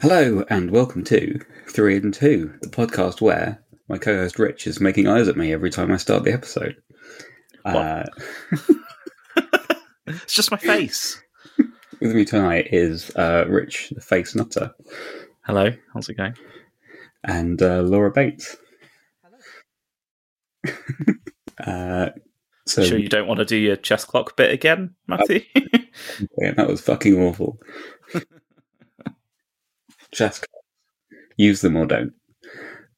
Hello and welcome to Three and Two, the podcast where my co-host Rich is making eyes at me every time I start the episode. Uh, It's just my face. with me tonight is uh, Rich, the face nutter, Hello, how's it going? and uh, Laura Bates. uh, so sure you don't want to do your chess clock bit again, Matthew? yeah, that was fucking awful. Just use them or don't.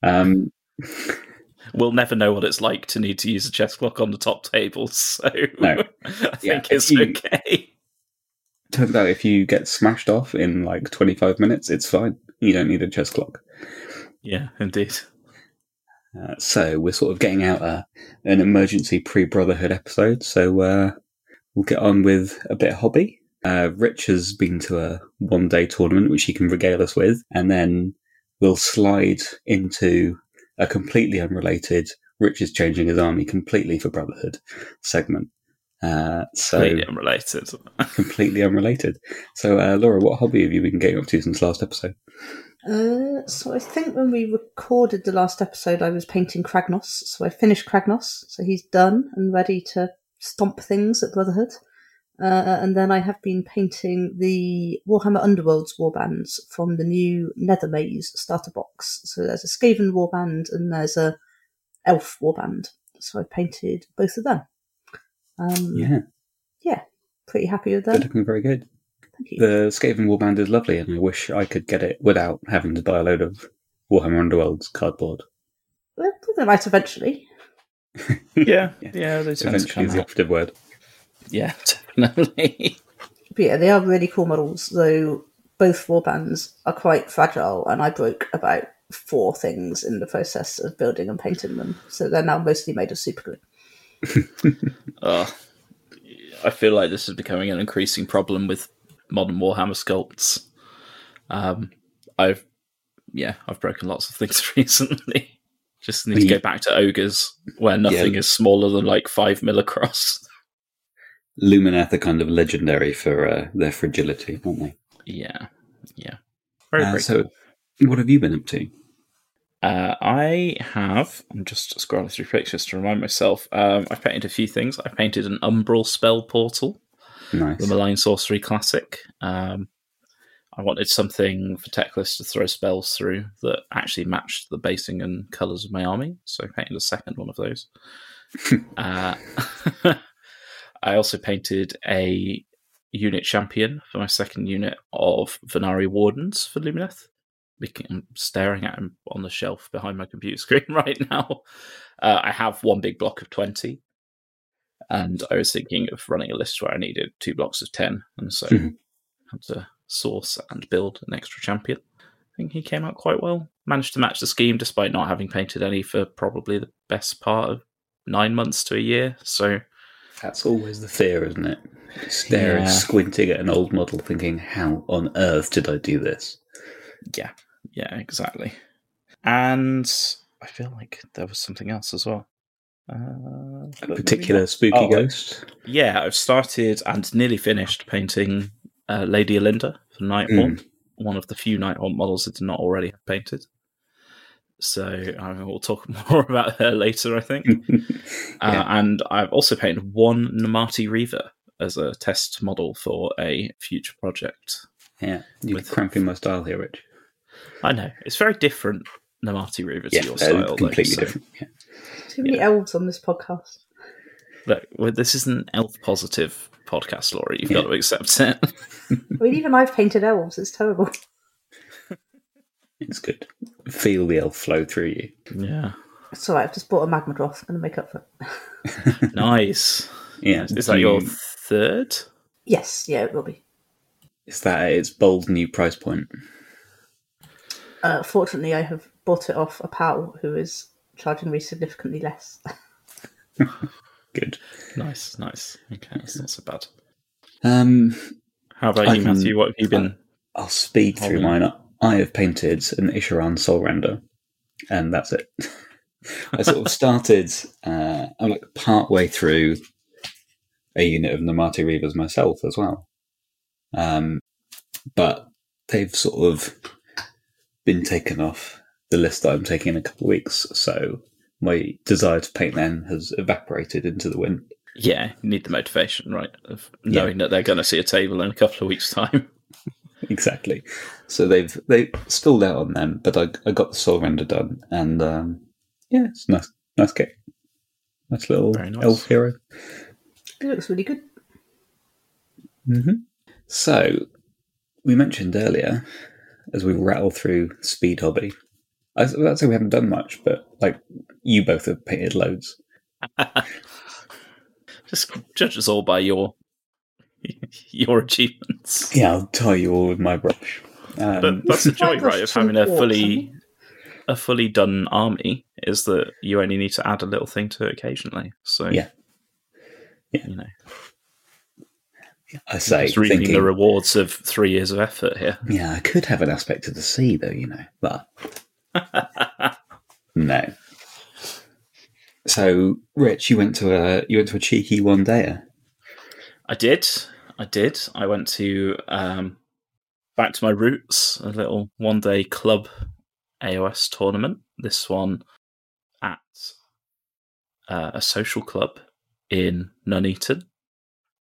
Um, we'll never know what it's like to need to use a chess clock on the top table, so No. I Yeah, think it's you- okay. turns out if you get smashed off in like 25 minutes, it's fine. You don't need a chess clock. Yeah, indeed. Uh, so we're sort of getting out a, an emergency pre-brotherhood episode. So uh, we'll get on with a bit of hobby. Uh, Rich has been to a one-day tournament, which he can regale us with, and then we'll slide into a completely unrelated Rich is changing his army completely for brotherhood segment. Uh, so Completely unrelated. completely unrelated. So uh, Laura, what hobby have you been getting up to since last episode? Uh, so I think when we recorded the last episode, I was painting Kragnos. So I finished Kragnos, so he's done and ready to stomp things at Brotherhood. Uh, and then I have been painting the Warhammer Underworlds warbands from the new Nethermaze starter box. So there's a Skaven warband and there's a Elf warband. So I painted both of them. Um, Yeah, pretty happy with they're them. looking very good. Thank you. The Skaven warband is lovely, and I wish I could get it without having to buy a load of Warhammer Underworld's cardboard. Well, they might eventually. yeah, Yeah. yeah, they tend to Eventually, is the out. operative word. Yeah, definitely. But yeah, they are really cool models, though both warbands are quite fragile, and I broke about four things in the process of building and painting them. So they're now mostly made of super glue. Uh, I feel like this is becoming an increasing problem with modern Warhammer sculpts. Um, I've, yeah, I've broken lots of things recently. Just need to We- go back to ogres where nothing Yeah. is smaller than like five mil across. Lumineth are kind of legendary for uh, their fragility, aren't they? Yeah, yeah. Very, Uh, very so, cool. what have you been up to? Uh, I have. I'm just scrolling through pictures to remind myself. Um, I've painted a few things. I painted an Umbral spell portal. Nice. the Malign Sorcery Classic. Um, I wanted something for Teclis to throw spells through that actually matched the basing and colours of my army, so I painted a second one of those. uh, I also painted a unit champion for my second unit of Vanari Wardens for Lumineth. I'm staring at him on the shelf behind my computer screen right now. Uh, I have one big block of 20, and I was thinking of running a list where I needed two blocks of 10, and so Mhm. had to source and build an extra champion. I think he came out quite well. Managed to match the scheme despite not having painted any for probably the best part of nine months to a year. So That's always the fear, isn't it? Staring, Yeah. squinting at an old model, thinking, "How on earth did I do this?" yeah, yeah, exactly. And I feel like there was something else as well. Uh, A particular spooky Oh, ghost. Yeah, I've started and nearly finished painting uh, Lady Olynder for Nighthaunt. One of the few Nighthaunt models that did not already have painted. So I will talk more about her later, I think. Yeah. Uh, and I've also painted one Namarti Reaver as a test model for a future project. Yeah, you're with- cramping my style here, Rich. I know it's very different Namarti Reaver to Yeah, your uh, style, though, completely so- different. Yeah. Too many elves on this podcast. Look, well, this is an elf positive podcast, Laura. You've Yeah. got to accept it. I mean, even I've painted elves. It's terrible. It's good. Feel the elf flow through you. yeah, It's alright. I've just bought a magma droth. I'm going to make up for it. nice. Yeah, Is that your third? Yes, yeah, it will be. Is that its bold new price point? Uh, fortunately, I have bought it off a pal who is charging me significantly less. Good. Nice, nice. Okay, that's not so bad. Um, How about I you, can- Matthew? What have you been? I'll speed through Hold on. mine. I have painted an Isharann Soul Render, and that's it. I sort of started. Uh, I'm like part way through a unit of Namarti Reavers myself as well, um, but they've sort of been taken off the list that I'm taking in a couple of weeks. So my desire to paint them has evaporated into the wind. Yeah, you need the motivation, right? Of knowing that they're going to see a table in a couple of weeks' time. exactly. So they've they stalled out on them, but I, I got the soul render done, and um, yeah, it's nice nice kit, nice little Very nice. elf hero. It looks really good. hmm So we mentioned earlier, as we rattle through Speed Hobby, I was about to say we haven't done much, but like you both have painted loads. Just judge us all by your your achievements. Yeah, I'll tie you all with my brush. Um, But that's the joy, right, of having a fully a fully done army is that you only need to add a little thing to it occasionally. So Yeah. Yeah. you know, I say, just reaping thinking, the rewards of three years of effort here. yeah, I could have an aspect of the sea, though, you know, but no. So, Rich, you went to a you went to a cheeky one dayer. I did. I did. I went to um, back to my roots, a little one day club AOS tournament. This one at uh, a social club in Nuneaton,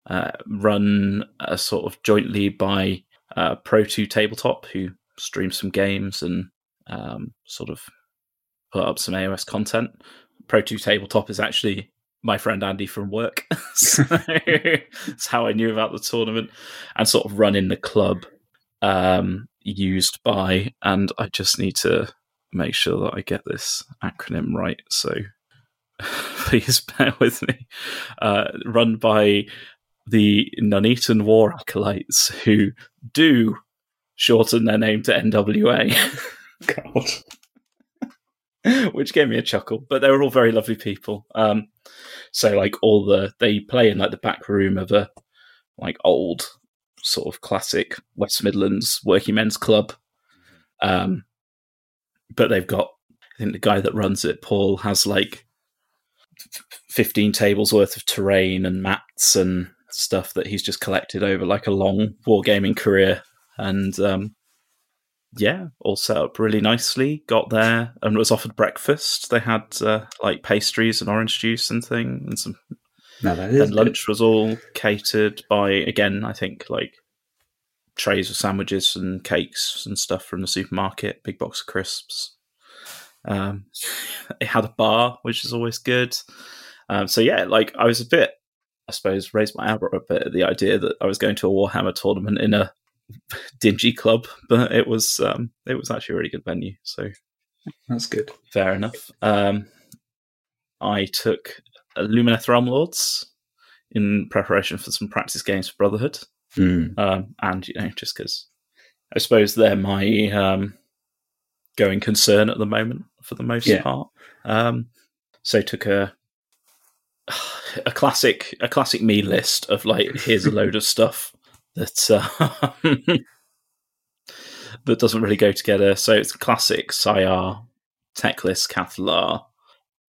uh, run uh, sort of jointly by uh, Pro2 Tabletop, who stream some games and um, sort of put up some AOS content. Pro2 Tabletop is actually my friend Andy from work. so that's how I knew about the tournament and sort of running the club um, used by, and I just need to make sure that I get this acronym right. So please bear with me. Uh, run by the Nuneaton War Acolytes who do shorten their name to NWA. God. which gave me a chuckle. But they were all very lovely people. Um, so like all the they play in like the back room of a like old sort of classic West Midlands working men's club. Um, but they've got I think the guy that runs it, Paul, has like fifteen tables worth of terrain and mats and stuff that he's just collected over like a long wargaming career. And um, yeah, all set up really nicely. Got there and was offered breakfast. They had uh, like pastries and orange juice and thing, and some. No, that is And lunch was all catered by again, I think like trays of sandwiches and cakes and stuff from the supermarket. Big box of crisps. Um, it had a bar, which is always good. Um, so yeah, like I was a bit, I suppose, raised my eyebrow a bit at the idea that I was going to a Warhammer tournament in a dingy club, but it was um, it was actually a really good venue. So That's good. fair enough. Um, I took Lumineth Realm Lords in preparation for some practice games for Brotherhood, Mm. um, and you know just because I suppose they're my um, going concern at the moment for the most Yeah. part. Um, so took a a classic a classic me list of like here's a load of stuff that uh, that doesn't really go together. So it's classic Sayar, Teclis, Cathallar,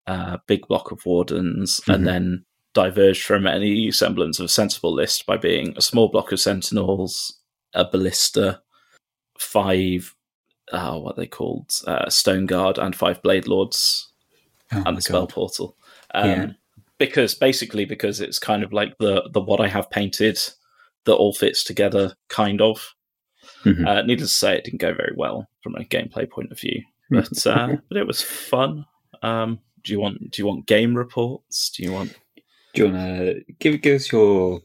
uh, big block of wardens, Mhm. and then diverged from any semblance of a sensible list by being a small block of sentinels, a ballista, five, uh, what are they called, uh, stone guard, and five blade lords, Oh and the spell God. portal. Um, Yeah. Because basically, because it's kind of like the the what I have painted that all fits together, kind of. Mhm. Uh, needless to say, it didn't go very well from a gameplay point of view, but uh, but it was fun. Um, do you want do you want game reports? Do you want Do you want to give, give us your?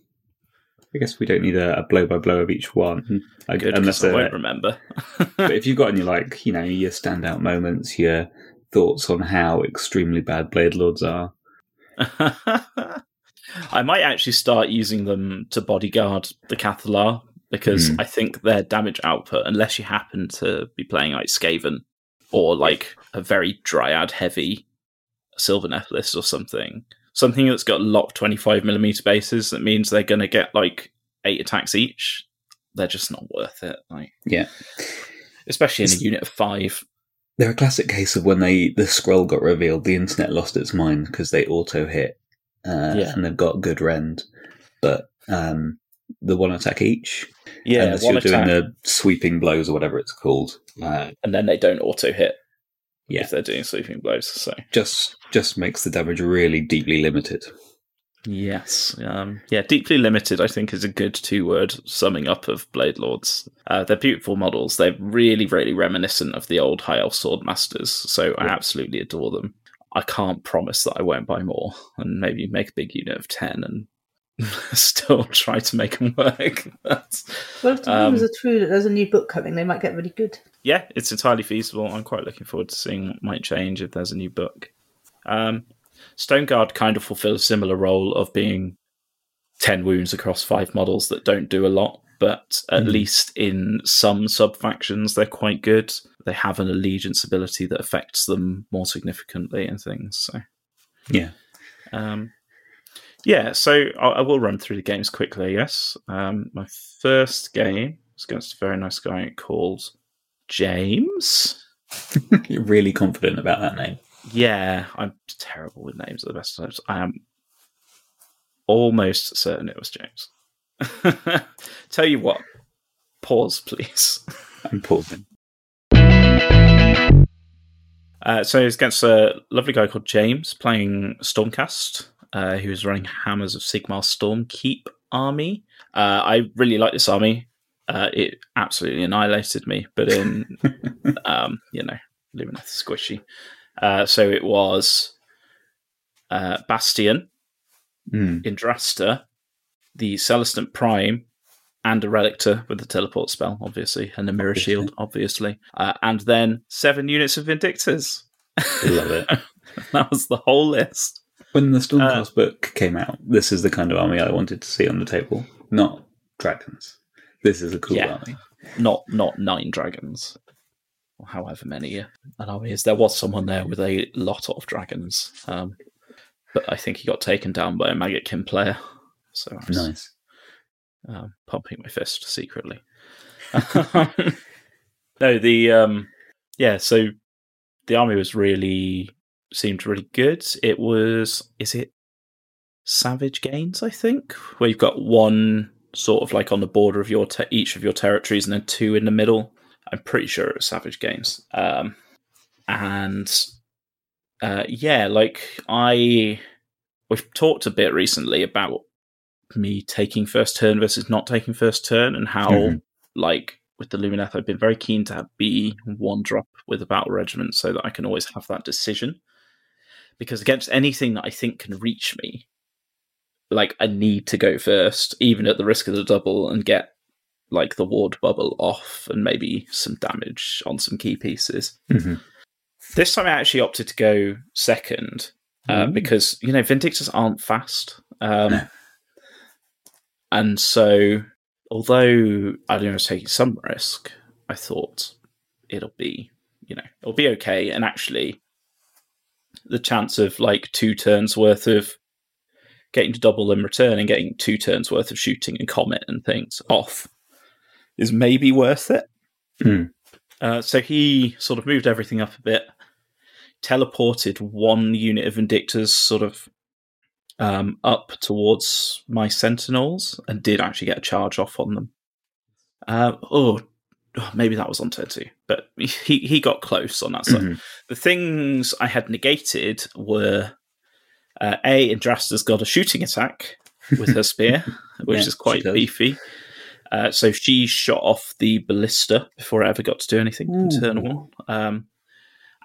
I guess we don't need a, blow by blow of each one, I, Good, unless I won't remember. but if you've got any like you know your standout moments, your thoughts on how extremely bad Blade Lords are. I might actually start using them to bodyguard the Cathallar because Hmm. I think their damage output, unless you happen to be playing like Skaven or like a very Dryad heavy Sylvaneth list or something, something that's got locked 25 millimeter bases, that means they're going to get like eight attacks each. They're just not worth it. Like, Yeah, especially in a unit of five. they're a classic case of when they the scroll got revealed, the internet lost its mind because they auto hit, uh, Yeah. and they've got good rend, but um, the one attack each. Yeah, unless one you're doing the sweeping blows or whatever it's called. Uh, and then they don't auto hit Yeah. if they're doing sweeping blows. So just just makes the damage really deeply limited. yes, um, yeah, deeply limited. I think is a good two-word summing up of Blade Lords. Uh, they're beautiful models. They're really, really reminiscent of the old High Elf Sword Masters. So I absolutely adore them. I can't promise that I won't buy more and maybe make a big unit of ten and still try to make them work. That's, Well, if the Um, rumours are true that there's a new book coming, they might get really good. yeah, it's entirely feasible. I'm quite looking forward to seeing what might change if there's a new book. Um, Stoneguard kind of fulfills a similar role of being 10 wounds across five models that don't do a lot, but at Mhm. least in some sub factions, they're quite good. They have an allegiance ability that affects them more significantly and things. So, Yeah. um, yeah, so I, I will run through the games quickly, yes. Um, my first game was against a very nice guy called James. You're really confident about that name. Yeah, I'm terrible with names at the best of times. I am almost certain it was James. Tell you what, pause, please. I'm pausing. Uh, so it's against a lovely guy called James playing Stormcast, uh, who is running Hammers of Sigmar Stormkeep army. Uh, I really like this army. Uh, it absolutely annihilated me, but in um, you know, Lumineth squishy. Uh, so it was uh, Bastion, Mm. Yndrasta, the Celestant Prime, and a Relictor with the teleport spell, obviously, and a Mirror Obviously. Shield, obviously, uh, and then seven units of Vindictors. Love it. that was the whole list. When the Uh, Stormcast book came out, this is the kind of army I wanted to see on the table. Not dragons. This is a cool Yeah. army. Not not nine dragons, or however many an army is. There was someone there with a lot of dragons, um, but I think he got taken down by a Maggot Kin player. So I was Nice. um, pumping my fist secretly. no, the um, yeah. So the army was really seemed really good. It was is it Savage Gains? I think where you've got one sort of like on the border of your te- each of your territories, and then two in the middle. I'm pretty sure it was Savage Gains. Um, and uh, yeah, like I we've talked a bit recently about me taking first turn versus not taking first turn and how Mhm. like with the Lumineth I've been very keen to have be one drop with a battle regiment so that I can always have that decision. Because against anything that I think can reach me, like I need to go first, even at the risk of the double, and get like the ward bubble off and maybe some damage on some key pieces. Mhm. This time I actually opted to go second uh, because you know Vindictors aren't fast, um. And so although I was taking some risk, I thought it'll be you know it'll be okay. And actually, the chance of like two turns worth of getting to double and return and getting two turns worth of shooting and comet and things off is maybe worth it. Hmm. Uh, so he sort of moved everything up a bit, teleported one unit of Vindictors sort of um, up towards my Sentinels, and did actually get a charge off on them. Uh, oh, maybe that was on turn two, but he he got close on that side. Mhm. The things I had negated were uh, a Yndrasta's got a shooting attack with her spear, which Yeah, is quite beefy. Uh, so she shot off the ballista before I ever got to do anything in turn one. Um,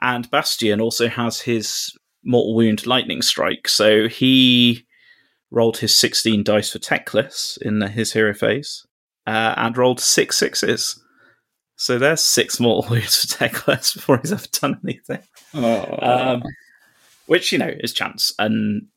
and Bastion also has his mortal wound lightning strike. So he rolled his 16 dice for Teclis in his hero phase uh, and rolled six sixes. So there's six mortal wounds for Teclis before he's ever done anything Oh. um, which you know is chance. And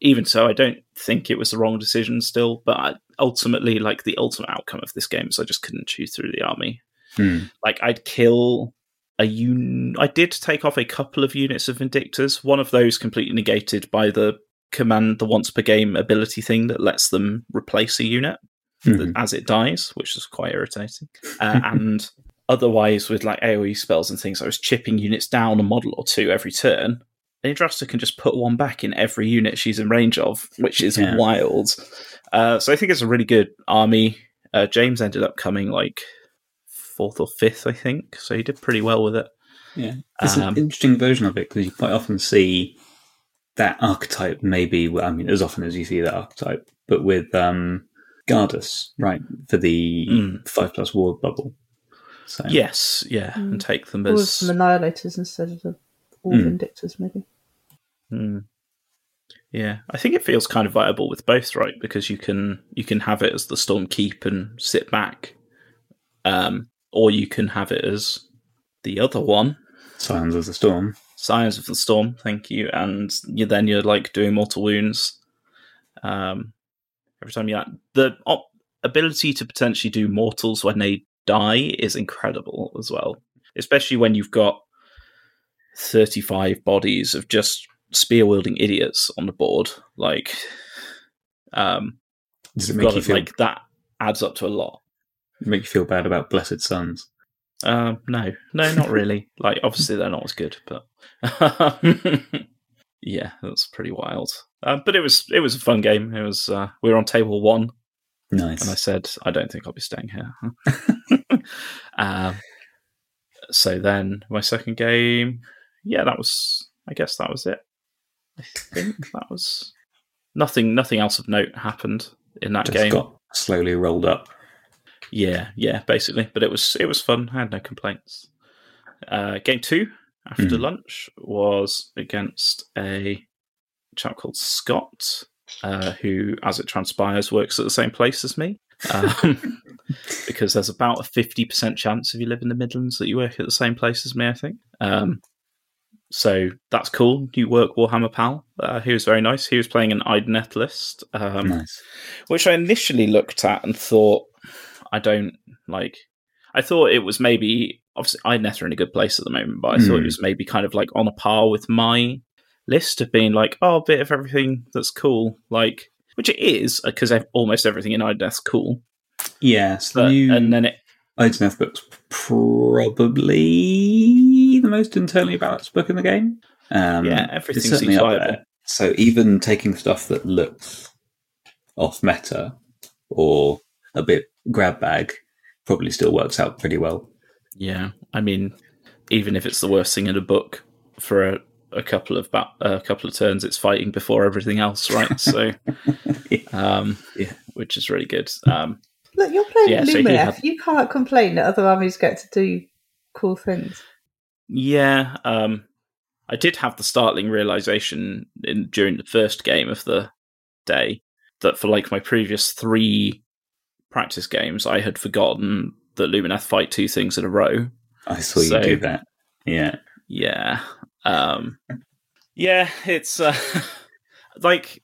even so, I don't think it was the wrong decision still. But ultimately, like the ultimate outcome of this game is I just couldn't chew through the army. Hmm. Like I'd kill a un. I did take off a couple of units of Vindictors. One of those completely negated by the command the once per game ability thing that lets them replace a unit Mhm. as it dies, which is quite irritating. Uh, and otherwise, with like AoE spells and things, I was chipping units down a model or two every turn. And Yndrasta can just put one back in every unit she's in range of, which is Yeah. wild. Uh, so I think it's a really good army. Uh, James ended up coming like fourth or fifth, I think. So he did pretty well with it. Yeah, it's Um, an interesting version of it because you quite often see that archetype. Maybe I mean, as often as you see that archetype, but with um, Gardus, right, for the Mm. five plus ward bubble. So Yes, yeah, Mm. and take them as some annihilators instead of the all Mm. vindictors, maybe. Mm. Yeah, I think it feels kind of viable with both, right? Because you can you can have it as the storm keep and sit back, um, or you can have it as the other one, Signs of the Storm. Signs of the Storm. Thank you, and you then you're like doing mortal wounds. Um, every time you act. the op- ability to potentially do mortals when they die is incredible as well, especially when you've got thirty five bodies of just spear wielding idiots on the board. Like, um, Does it make you feel like that adds up to a lot. Make you feel bad about Blessed Sons? Um, no, no, not really. like, obviously, they're not as good, but yeah, that's pretty wild. Um, but it was it was a fun game. It was uh, we were on table one, Nice. and I said I don't think I'll be staying here. um, so then my second game, yeah, that was I guess that was it. I think that was nothing. Nothing else of note happened in that Just game. got slowly rolled up. Yeah, yeah, basically. But it was it was fun. I had no complaints. Uh, game two after Mhm. lunch was against a chap called Scott, uh, who, as it transpires, works at the same place as me. Um, because there's about a fifty percent chance if you live in the Midlands that you work at the same place as me. I think. Um, so that's cool. You work Warhammer Pal. Uh, he was very nice. He was playing an Idoneth list. Um, nice. which I initially looked at and thought, I don't like. I thought it was maybe obviously Idoneth are in a good place at the moment, but I thought Hmm. it was maybe kind of like on a par with my list of being like, oh, a bit of everything that's cool, like which it is because almost everything in Idoneth's cool. Yes, But, new and then it, Idoneth book's probably the most internally balanced book in the game. Um, yeah, everything certainly up viable. there. So even taking stuff that looks off meta or a bit grab bag probably still works out pretty well. Yeah, I mean, even if it's the worst thing in a book for a, a couple of ba- a couple of turns, it's fighting before everything else, right? So, um, Yeah. which is really good. Um, Look, you're playing Yeah, so he had- You can't complain that other armies get to do cool things. yeah, um, I did have the startling realization in during the first game of the day that for like my previous three practice games, I had forgotten that Lumineth fight two things in a row. I saw So- you do that. Yeah. Yeah. Um Yeah, it's uh like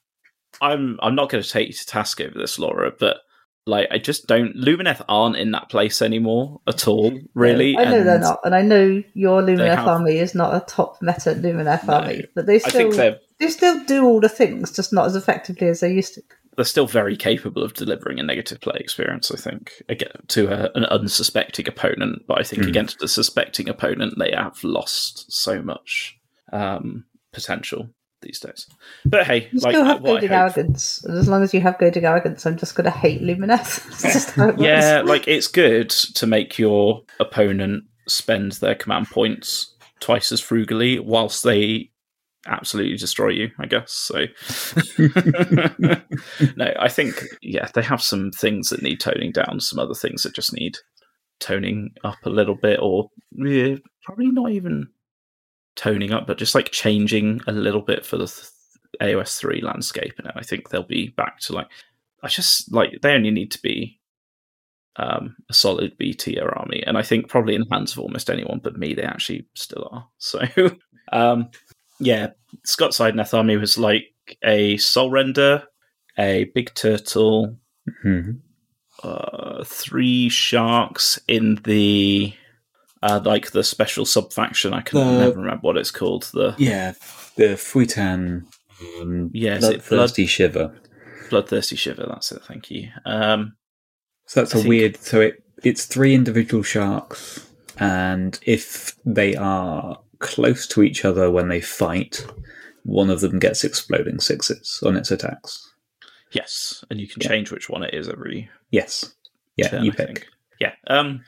I'm I'm not gonna take you to task over this, Laura, but like I just don't Lumineth aren't in that place anymore at all, really. I know they're not, and I know your Lumineth have- army is not a top meta Lumineth No. army, but they still they still do all the things, just not as effectively as they used to. They're still very capable of delivering a negative play experience, I think, again to a, an unsuspecting opponent. But I think Hmm. against a suspecting opponent, they have lost so much um, potential these days. But hey, You like still have what I goading hope- arrogance, and as long as you have goading arrogance, I'm just going to hate Lumineth. That's just how it works. yeah, like it's good to make your opponent spend their command points twice as frugally whilst they absolutely destroy you, I guess. So no, I think yeah, they have some things that need toning down, some other things that just need toning up a little bit or yeah, probably not even toning up, but just like changing a little bit for the th- AOS 3 landscape and I think they'll be back to like I just like they only need to be um, a solid B tier army, and I think probably in the hands of almost anyone but me, they actually still are. So, um, yeah, Scott's Idoneth army was like a Soul Render, a big turtle, Mhm. uh, three sharks in the uh, like the special sub faction. I can The- never remember what it's called. The Yeah, the Fuethán um, Yeah, Bloodthirsty Shiver. Bloodthirsty Shiver. That's it. Thank you. Um, So that's I a think- weird. So it it's three individual sharks, and if they are close to each other when they fight, one of them gets exploding sixes on its attacks. Yes, and you can Yeah. change which one it is every Yes. Yeah, turn, you I pick. think. Yeah, um,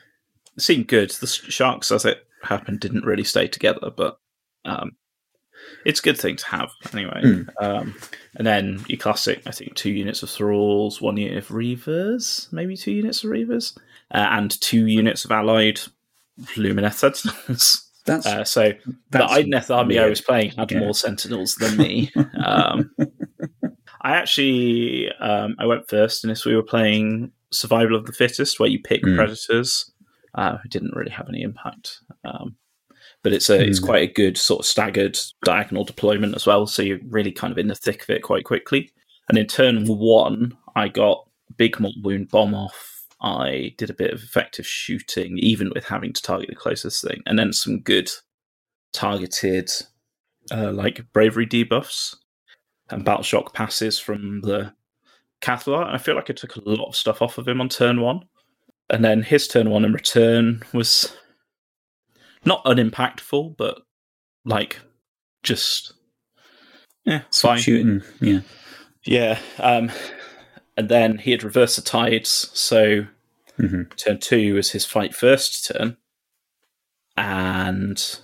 seemed good. The sharks, as it happened, didn't really stay together, but um, it's a good thing to have anyway. Mm. Um, and then your classic, I think, two units of thralls, one unit of reavers, maybe two units of reavers, uh, and two units of allied lumineth sentinels. That's, Uh, so the that's Idoneth army I was playing had Yeah. more sentinels than me. um, I actually um, I went first in this. We were playing Survival of the Fittest, where you pick Mm. predators. Uh, it didn't really have any impact, um, but it's a it's Mm. quite a good sort of staggered diagonal deployment as well. So you're really kind of in the thick of it quite quickly. And in turn one, I got big wound bomb off. I did a bit of effective shooting, even with having to target the closest thing, and then some good targeted, uh, like bravery debuffs and battle shock passes from the Cathallar. I feel like I took a lot of stuff off of him on turn one, and then his turn one in return was not unimpactful, but like just yeah, fine. shooting. Yeah. Yeah. Um, and then he had reversed the tides, so hmm turn two was his fight first turn. And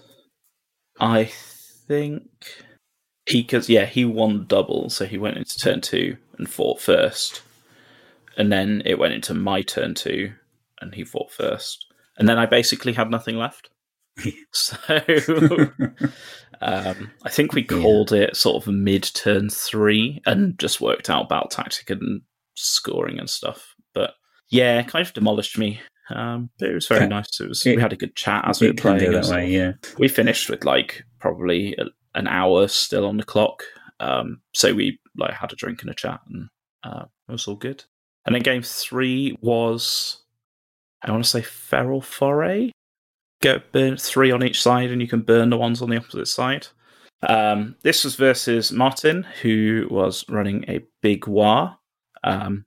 I think he, cause yeah, he won double, so he went into turn two and fought first. And then it went into my turn two, and he fought first. And then I basically had nothing left. so um, I think we called it sort of mid turn three and just worked out battle tactic and scoring and stuff. Yeah, kind of demolished me. Um, but it was very nice. It was we had a good chat as we were playing. that way, yeah. we finished with like probably a, an hour still on the clock. Um, so we like had a drink and a chat, and uh, it was all good. And then game three was, I want to say feral foray. Get burn three on each side, and you can burn the ones on the opposite side. Um, this was versus Martin, who was running a big war. Um,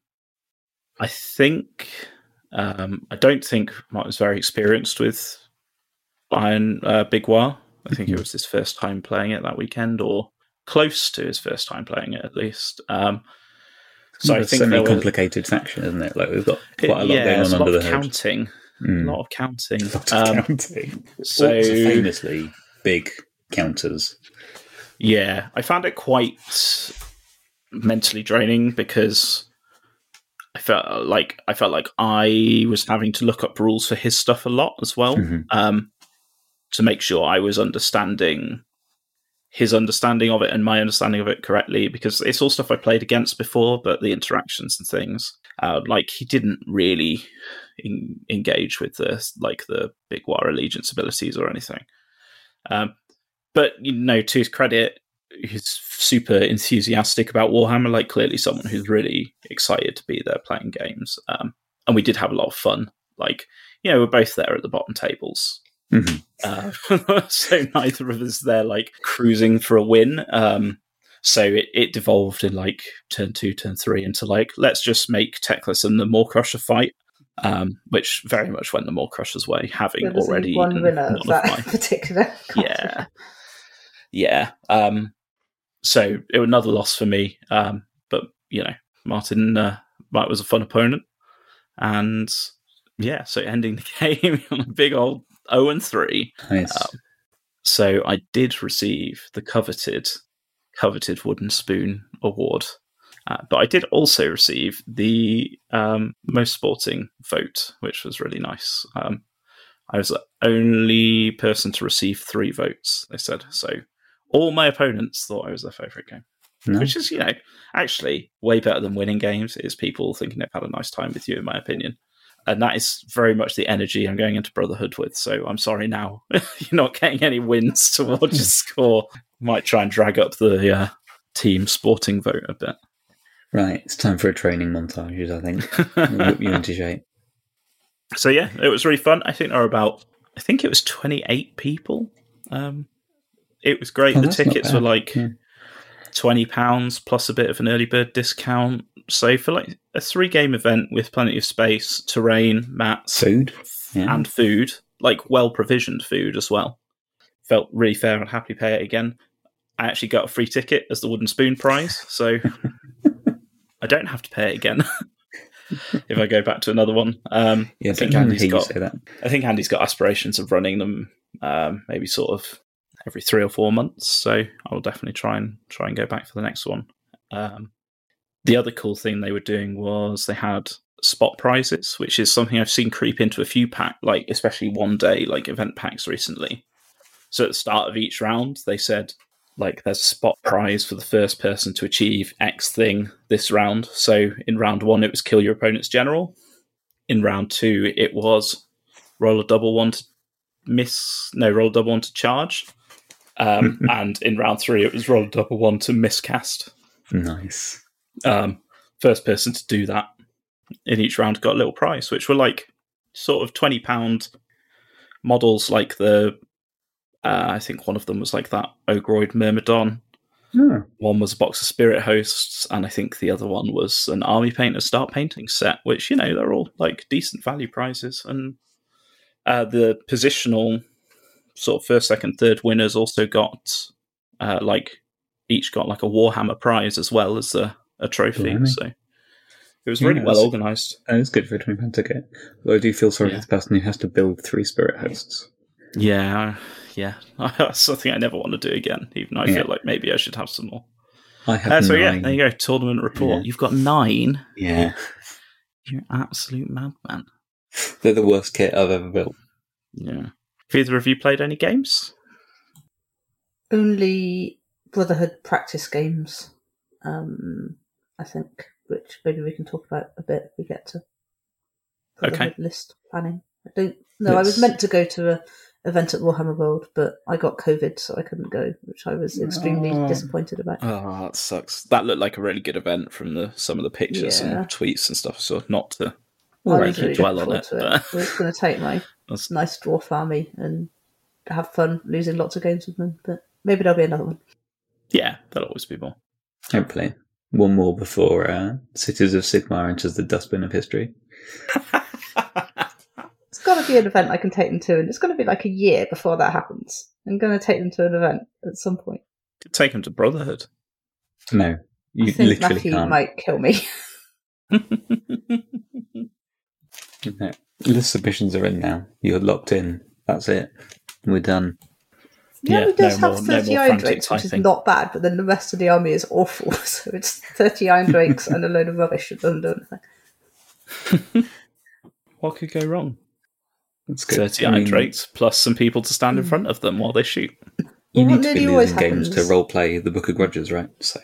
I think um, I don't think Martin's very experienced with Iron uh, Big War. I think it was his first time playing it that weekend, or close to his first time playing it at least. Um, so I It's think so many was complicated section, isn't it? Like we've got quite a lot yeah, going on a lot under of the hood. counting, Mm. a lot of counting. A lot of Um, counting. so famously big counters. Yeah, I found it quite mentally draining because I felt like I felt like I was having to look up rules for his stuff a lot as well, Mhm. um, to make sure I was understanding his understanding of it and my understanding of it correctly because it's all stuff I played against before, but the interactions and things, uh, like he didn't really en- engage with the like the big war allegiance abilities or anything. Um, but you know, to his credit, he's super enthusiastic about Warhammer. Like clearly, someone who's really excited to be there playing games. Um, and we did have a lot of fun. Like you know, we're both there at the bottom tables. Mhm. Uh, so neither of us there like cruising for a win. Um, so it, it devolved in like turn two, turn three into like let's just make Teclis and the Maw-Krusha fight. Um, which very much went the Maw-Krusha's way, having There was only already one winner of that my particular. yeah yeah um so it was another loss for me. Um but you know martin uh, was a fun opponent. And yeah so ending the game on a big old 0 and 3 Nice. Um, so i did receive the coveted coveted wooden spoon award. Uh, but i did also receive the um, most sporting vote which was really nice. Um, I was the only person to receive three votes, they said. So all my opponents thought I was their favourite game, Nice. which is, you know, actually way better than winning games. Is people thinking they've had a nice time with you, in my opinion. And that is very much the energy I'm going into Brotherhood with. So I'm sorry now. You're not getting any wins towards your score. Might try and drag up the uh, team sporting vote a bit. Right, it's time for a training montage, I think. Whip you into shape. so yeah, it was really fun. I think there were about, I think it was 28 people. Um, it was great. Oh, the tickets were like Yeah. 20 pounds plus a bit of an early bird discount. So for like a three game event with plenty of space, terrain, mats, Food. Yeah. and food, like well provisioned food as well. Felt really fair and happy to pay it again. I actually got a free ticket as the wooden spoon prize, so I don't have to pay it again if I go back to another one. Um, Yeah, I think Andy's got. say that. I think Andy's got aspirations of running them, um, maybe sort of every three or four months. So I will definitely try and try and go back for the next one. Um, the other cool thing they were doing was they had spot prizes, which is something I've seen creep into a few pack, like especially one day like event packs recently. So at the start of each round, they said like there's a spot prize for the first person to achieve X thing this round. So in round one, it was kill your opponent's general. In round two, it was roll a double one to miss, no, roll a double one to charge. Um, and in round three, it was roll a double one to miscast. Nice. Um, first person to do that in each round got a little prize, which were like sort of twenty pound models, like the uh, I think one of them was like that Ogroid Myrmidon. Oh, One was a box of spirit hosts, and I think the other one was an army painter start painting set, which you know they're all like decent value prizes. And uh, the positional sort of first, second, third winners also got uh, like each got like a Warhammer prize as well as a, a trophy. So it was Yeah, really well that's- organized. that is good for a twenty pound ticket. Although I do feel sorry Yeah. for the person who has to build three spirit hosts. Yeah, yeah, that's something I never want to do again. Even though I Yeah. feel like maybe I should have some more. I have Uh, so yeah, there you go. Tournament report. Yeah. You've got nine. Yeah, You're an absolute madman. they're the worst kit I've ever built. Yeah. Have either of you played any games? Only Brotherhood practice games, um, I think, which maybe we can talk about a bit if we get to Brotherhood Okay. list planning. I don't know. I was meant to go to a event at Warhammer World, but I got COVID, so I couldn't go, which I was extremely Oh. disappointed about. Oh, that sucks. That looked like a really good event from the some of the pictures Yeah. and tweets and stuff. So not to I Right, was really dwell looking on forward it, to but- I was going to take my That's- nice dwarf army and have fun losing lots of games with them, but maybe there'll be another one. yeah, there'll always be more. Hopefully, one more before uh, Cities of Sigmar enters the dustbin of history. It's got to be an event I can take them to, and it's going to be like a year before that happens. I'm going to take them to an event at some point. Take them to Brotherhood. No, I you think literally Matthew can't. might kill me. No. The submissions are in now. You're locked in. That's it. We're done. Yeah, Yeah, he does no have more- 30 more Iron frantic Drakes, which is not bad, but then the rest of the army is awful. So it's 30 Iron Drakes and a load of rubbish that doesn't do anything. what could go wrong? That's good. Thirty I iron mean, drakes plus some people to stand in hmm. front of them while they shoot. You Well, need to be nearly always losing games to happens. roleplay the Book of Grudges, right? So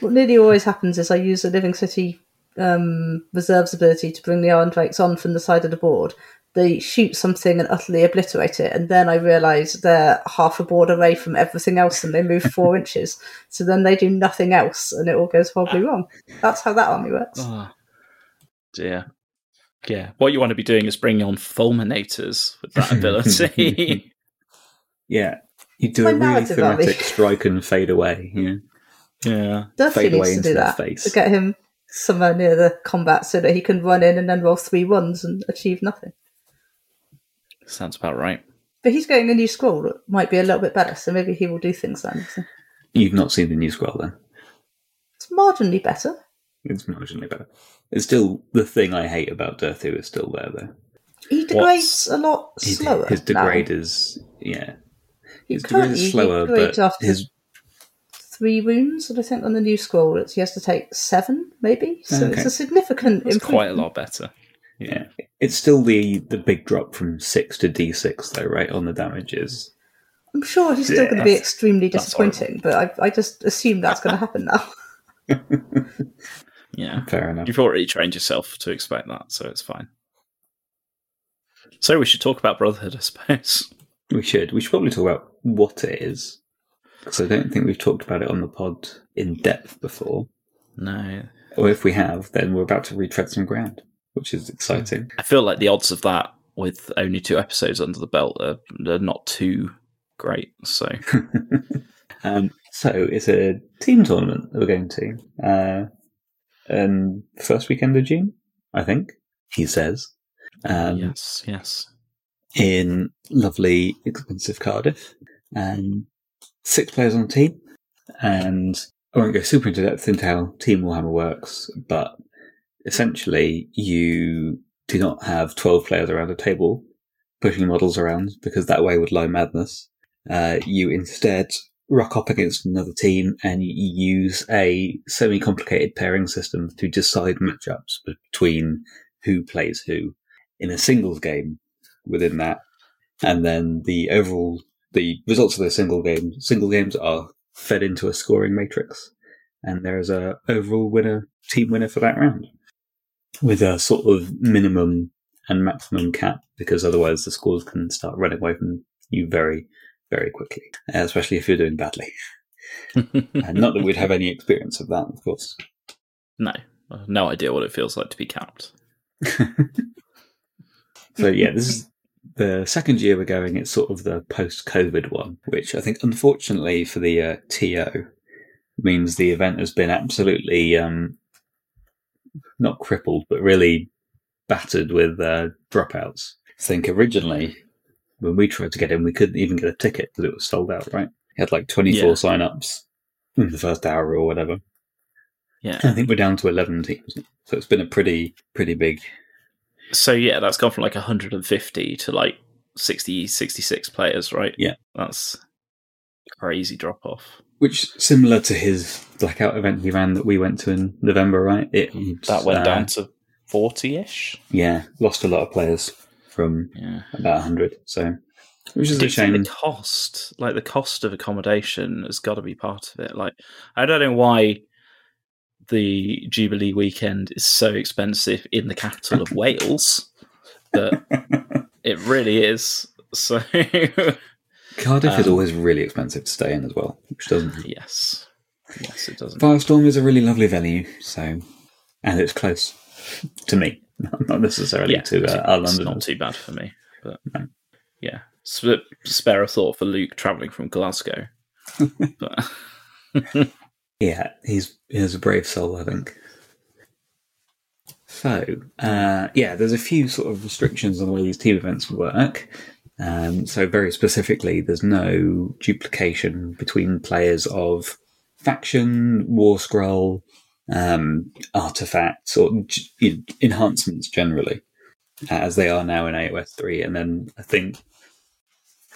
What nearly always happens is I use the Living City um, reserves ability to bring the Iron Drakes on from the side of the board. They shoot something and utterly obliterate it, and then I realise they're half a board away from everything else and they move four inches. So then they do nothing else and it all goes horribly wrong. That's how that army works. Oh, dear. Yeah, what you want to be doing is bringing on fulminators with that ability. yeah, you do My a really narrative army. thematic strike and fade away. Yeah, yeah. Durthu fade away to into do that face. to get him somewhere near the combat so that he can run in and then roll three ones and achieve nothing. Sounds about right. But he's getting a new scroll that might be a little bit better, so maybe he will do things then. So You've not seen the new scroll then. it's marginally better. It's marginally better. It's still the thing I hate about Durthu is still there though. He degrades a lot slower. his now. degrade is yeah. His degrade is slower, but his three wounds, and I think on the new scroll it's, he has to take seven, maybe. So Okay. it's a significant It's quite a lot better. yeah. It's still the the big drop from six to D six though, right? On the damages. I'm sure he's still Yeah, going to be extremely disappointing, but I, I just assume that's going to happen now. Yeah. Fair enough. You've already trained yourself to expect that, so it's fine. So we should talk about Brotherhood, I suppose. We should. We should probably talk about what it is. Because I don't think we've talked about it on the pod in depth before. No. Or if we have, then we're about to retread some ground, which is exciting. I feel like the odds of that with only two episodes under the belt are, are not too great. So um, so it's a team tournament that we're going to. Uh, and first weekend of June, I think, he says. Um, yes, yes. in lovely, expensive Cardiff. And six players on the team. And I won't go super into depth into how Team Warhammer works, but essentially you do not have 12 players around a table pushing models around because that way would lie madness. Uh, you instead rock up against another team and you use a semi complicated pairing system to decide matchups between who plays who in a singles game within that. And then the overall, the results of the single games, single games are fed into a scoring matrix. And there is a overall winner, team winner for that round with a sort of minimum and maximum cap because otherwise the scores can start running away from you very, very quickly, especially if you're doing badly. and not that we'd have any experience of that, of course. No, no idea what it feels like to be capped. so yeah, this is the second year we're going. It's sort of the post-COVID one, which I think, unfortunately for the uh, TO, means the event has been absolutely um, not crippled, but really battered with uh, dropouts. I think originally when we tried to get in, we couldn't even get a ticket because it was sold out. Right? We had like twenty-four Yeah. sign-ups in the first hour or whatever. Yeah. I think we're down to eleven teams, so it's been a pretty pretty big. So yeah, that's gone from like 150 to like 60, 66 players, right? Yeah. That's crazy drop off. Which similar to his blackout event he ran that we went to in November, right? It That went uh, down to 40 ish. Yeah, lost a lot of players from Yeah. about hundred. So, which is Do a you think shame. the cost, like the cost of accommodation, has got to be part of it. Like, I don't know why the Jubilee weekend is so expensive in the capital of Wales, that it really is. So, Cardiff is Um, always really expensive to stay in as well, which doesn't. yes, yes, it doesn't. Firestorm is a really lovely venue, so and it's close to me, not necessarily yeah, to uh, our London. not too bad for me, but No. yeah, Sp- spare a thought for Luke traveling from Glasgow. but Yeah, he's he's a brave soul, I think. So, uh, yeah, there's a few sort of restrictions on the way these team events work. Um, so, very specifically, there's no duplication between players of faction, war scroll, um, artifacts, or enhancements generally, as they are now in AOS 3. And then I think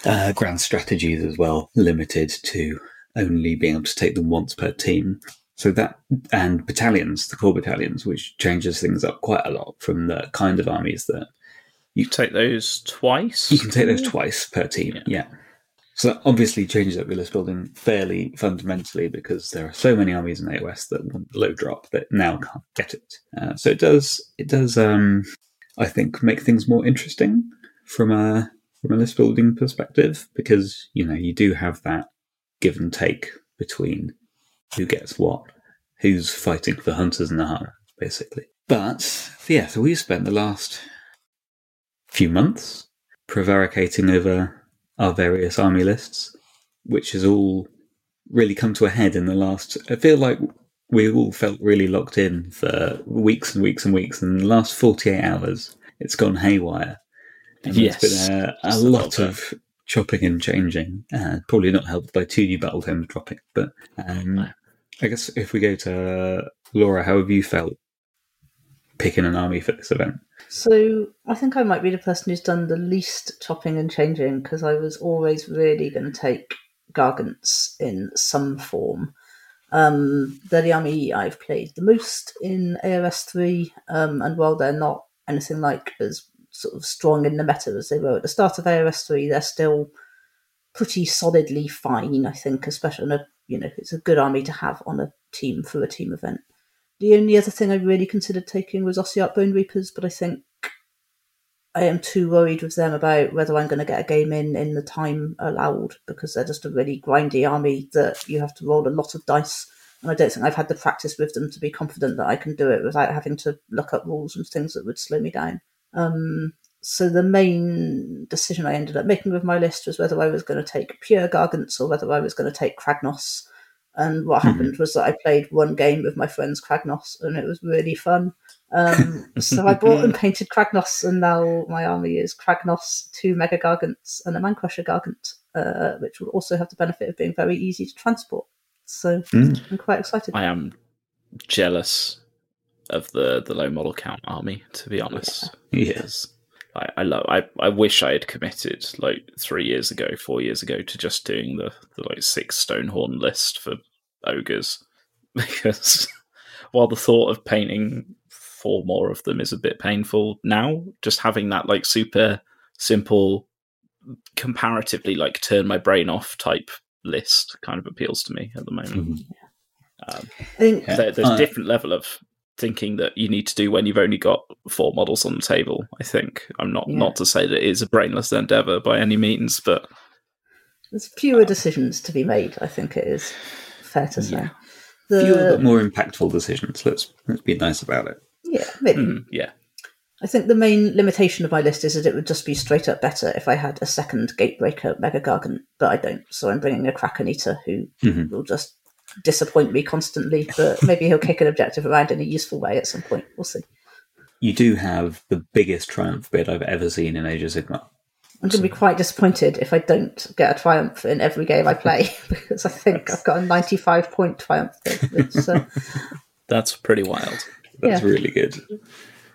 uh, grand strategies as well, limited to only being able to take them once per team. So that and battalions, the core battalions, which changes things up quite a lot from the kind of armies that you take those twice. you can take those twice per team. Yeah. Yeah. So that obviously changes up your list building fairly fundamentally because there are so many armies in AOS that want low drop that now can't get it. Uh, so it does it does um, I think make things more interesting from a from a list building perspective because you know you do have that give and take between who gets what, who's fighting for hunters and the hunter, basically. But yeah, so we've spent the last few months prevaricating over our various army lists, which has all really come to a head in the last. I feel like we all felt really locked in for weeks and weeks and weeks, and in the last 48 hours, it's gone haywire. And Yes, there's been a, a lot of chopping and changing. Uh, probably not helped by two new battle tomes dropping, but um, I guess if we go to Laura, how have you felt picking an army for this event? So I think I might be the person who's done the least chopping and changing because I was always really going to take Gargants in some form. Um, they're the army I've played the most in AOS 3, um, and while they're not anything like as sort of strong in the meta as they were at the start of AOS 3, they're still pretty solidly fine, I think, especially on a, you know, it's a good army to have on a team for a team event. The only other thing I really considered taking was Ossiarch Bone Reapers, but I think I am too worried with them about whether I'm going to get a game in in the time allowed because they're just a really grindy army that you have to roll a lot of dice. And I don't think I've had the practice with them to be confident that I can do it without having to look up rules and things that would slow me down. Um, so the main decision I ended up making with my list was whether I was going to take pure Gargants or whether I was going to take Kragnos. And what Mhm. happened was that I played one game with my friends Kragnos, and it was really fun. Um, so I bought and painted Kragnos, and now my army is Kragnos, two Mega Gargants, and a Mancrusher Gargant, uh, which will also have the benefit of being very easy to transport. So Mm. I'm quite excited. I am jealous of the the low model count army, to be honest. Yes. I, I love. I, I wish I had committed like three years ago, four years ago, to just doing the, the like six Stonehorn list for ogres, because while the thought of painting four more of them is a bit painful now, just having that like super simple, comparatively like turn my brain off type list kind of appeals to me at the moment. Mhm. Um, I think there, there's Uh, a different level of thinking that you need to do when you've only got four models on the table. I think I'm not Yeah. not to say that it is a brainless endeavor by any means, but there's fewer decisions to be made. I think it is fair to say. Yeah. Fewer but more impactful decisions. Let's let's be nice about it. yeah, maybe. mm, yeah, I think the main limitation of my list is that it would just be straight up better if I had a second Gatebreaker Mega Gargant, but I don't. So I'm bringing a Kraken Eater who Mhm. will just disappoint me constantly, but maybe he'll kick an objective around in a useful way at some point. We'll see. You do have the biggest triumph bid I've ever seen in Age of Sigmar. I'm going to be quite disappointed if I don't get a triumph in every game I play because I think I've got a 95 point triumph. Bid. Uh, that's pretty wild. That's Yeah. really good.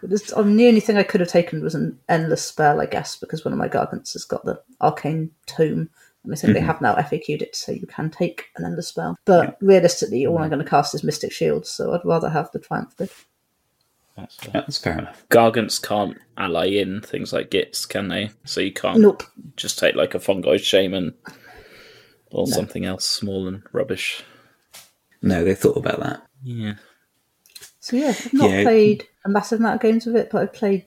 It's, I the only thing I could have taken was an endless spell, I guess, because one of my gargants has got the arcane tome, and I think they Mhm. have now FAQ'd it, so you can take an endless spell. But realistically, all I'm going to cast is Mystic Shield, so I'd rather have the Triumph bid. That's fair. That's fair enough. Gargants can't ally in things like gits, can they? So you can't Nope. just take like a fungoid shaman or No. something else small and rubbish. No, they thought about that. Yeah, So yeah, I've not Yeah. played a massive amount of games with it, but I've played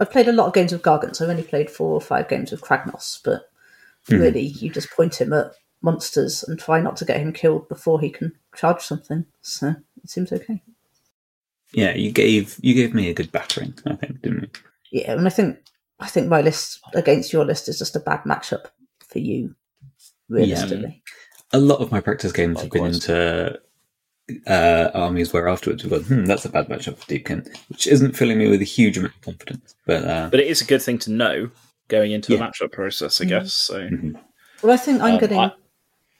I've played a lot of games with Gargants. I've only played four or five games with Kragnos, but Mhm. really you just point him at monsters and try not to get him killed before he can charge something. So it seems okay. Yeah, you gave you gave me a good battering, I think, didn't you? Yeah, and I think I think my list against your list is just a bad matchup for you, realistically. A lot of my practice games have been into uh, armies where afterwards we've gone, hmm, that's a bad matchup for Deepkin, which isn't filling me with a huge amount of confidence. But uh, but it is a good thing to know going into Yeah. the matchup process, I Mhm. guess. So Well, I think I'm Um, getting I-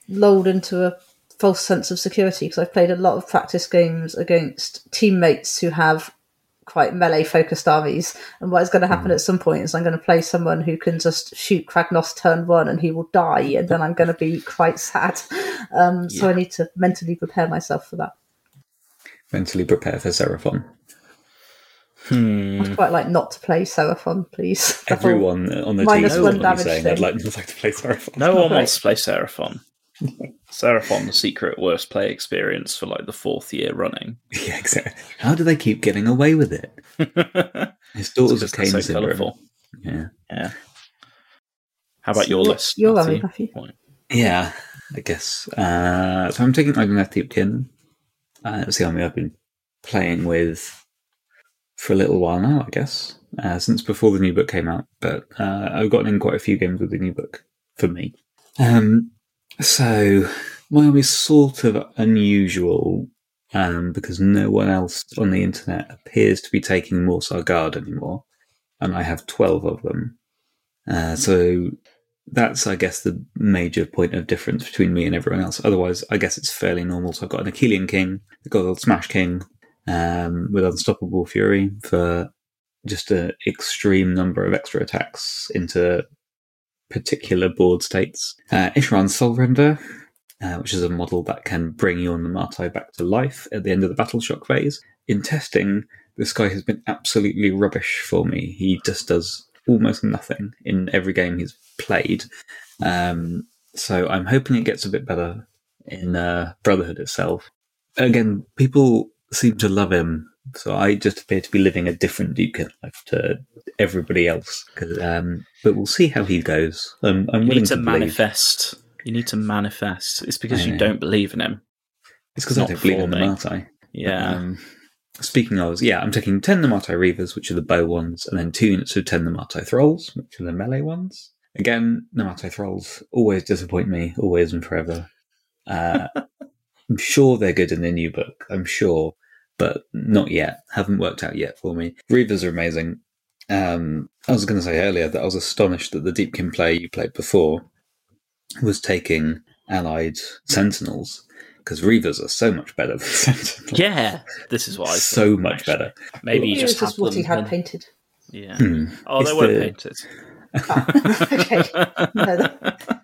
lulled into a false sense of security because I've played a lot of practice games against teammates who have quite melee focused armies. And what is going to happen Mm. at some point is I'm going to play someone who can just shoot Kragnos turn one and he will die, and then I'm going to be quite sad. Um, So I need to mentally prepare myself for that. mentally prepare for Seraphon. Hmm. I'd quite like not to play Seraphon, please. Everyone on the minus team one is damage saying, thing. I'd like, I'd like to play Seraphon. no one Right. wants to play Seraphon. Seraphon, the secret worst play experience for like the fourth year running. Yeah, exactly. How do they keep getting away with it? His daughters of It's Cain so syndrome. colourful. Yeah. Yeah. How about So your what- list? your Matthew? army, Matthew? Yeah, I guess. Uh, so I'm taking Idoneth Deepkin. Uh, that's the army I've been playing with for a little while now, I guess, uh, since before the new book came out. But uh, I've gotten in quite a few games with the new book for me. Um, so my army's sort of unusual um, because no one else on the internet appears to be taking Morrsarr Guard anymore, and I have 12 of them. Uh, so that's, I guess, the major point of difference between me and everyone else. Otherwise, I guess it's fairly normal. So I've got an Akhelian King, I've got a Smash King um, with Unstoppable Fury for just an extreme number of extra attacks into particular board states. Uh, Isharann Soulrender, uh, which is a model that can bring you on the Martai back to life at the end of the Battle Shock phase. In testing, this guy has been absolutely rubbish for me. He just does almost nothing in every game he's played. Um, so I'm hoping it gets a bit better in uh, Brotherhood itself. Again, people seem to love him, so I just appear to be living a different Deepkin life to everybody else. Um, but we'll see how he goes. I'm, I'm You willing need to, to, manifest. You need to manifest. It's because you don't believe in him. It's because I don't believe in the. Martai. Yeah. Um, speaking of, yeah, I'm taking 10 Namarti Reavers, which are the bow ones, and then two units of 10 Namarti Thralls, which are the melee ones. Again, Namarti Thralls always disappoint me, always and forever. Uh, I'm sure they're good in the new book, I'm sure, but not yet. Haven't worked out yet for me. Reavers are amazing. Um, I was going to say earlier that I was astonished that the Deepkin player you played before was taking allied sentinels because Reavers are so much better than Sentinels. Yeah, this is why. So much actually. better. Maybe you just was just what he had and- painted. Yeah. Hmm. Oh, It's they weren't the- painted. Ah, okay. No, that-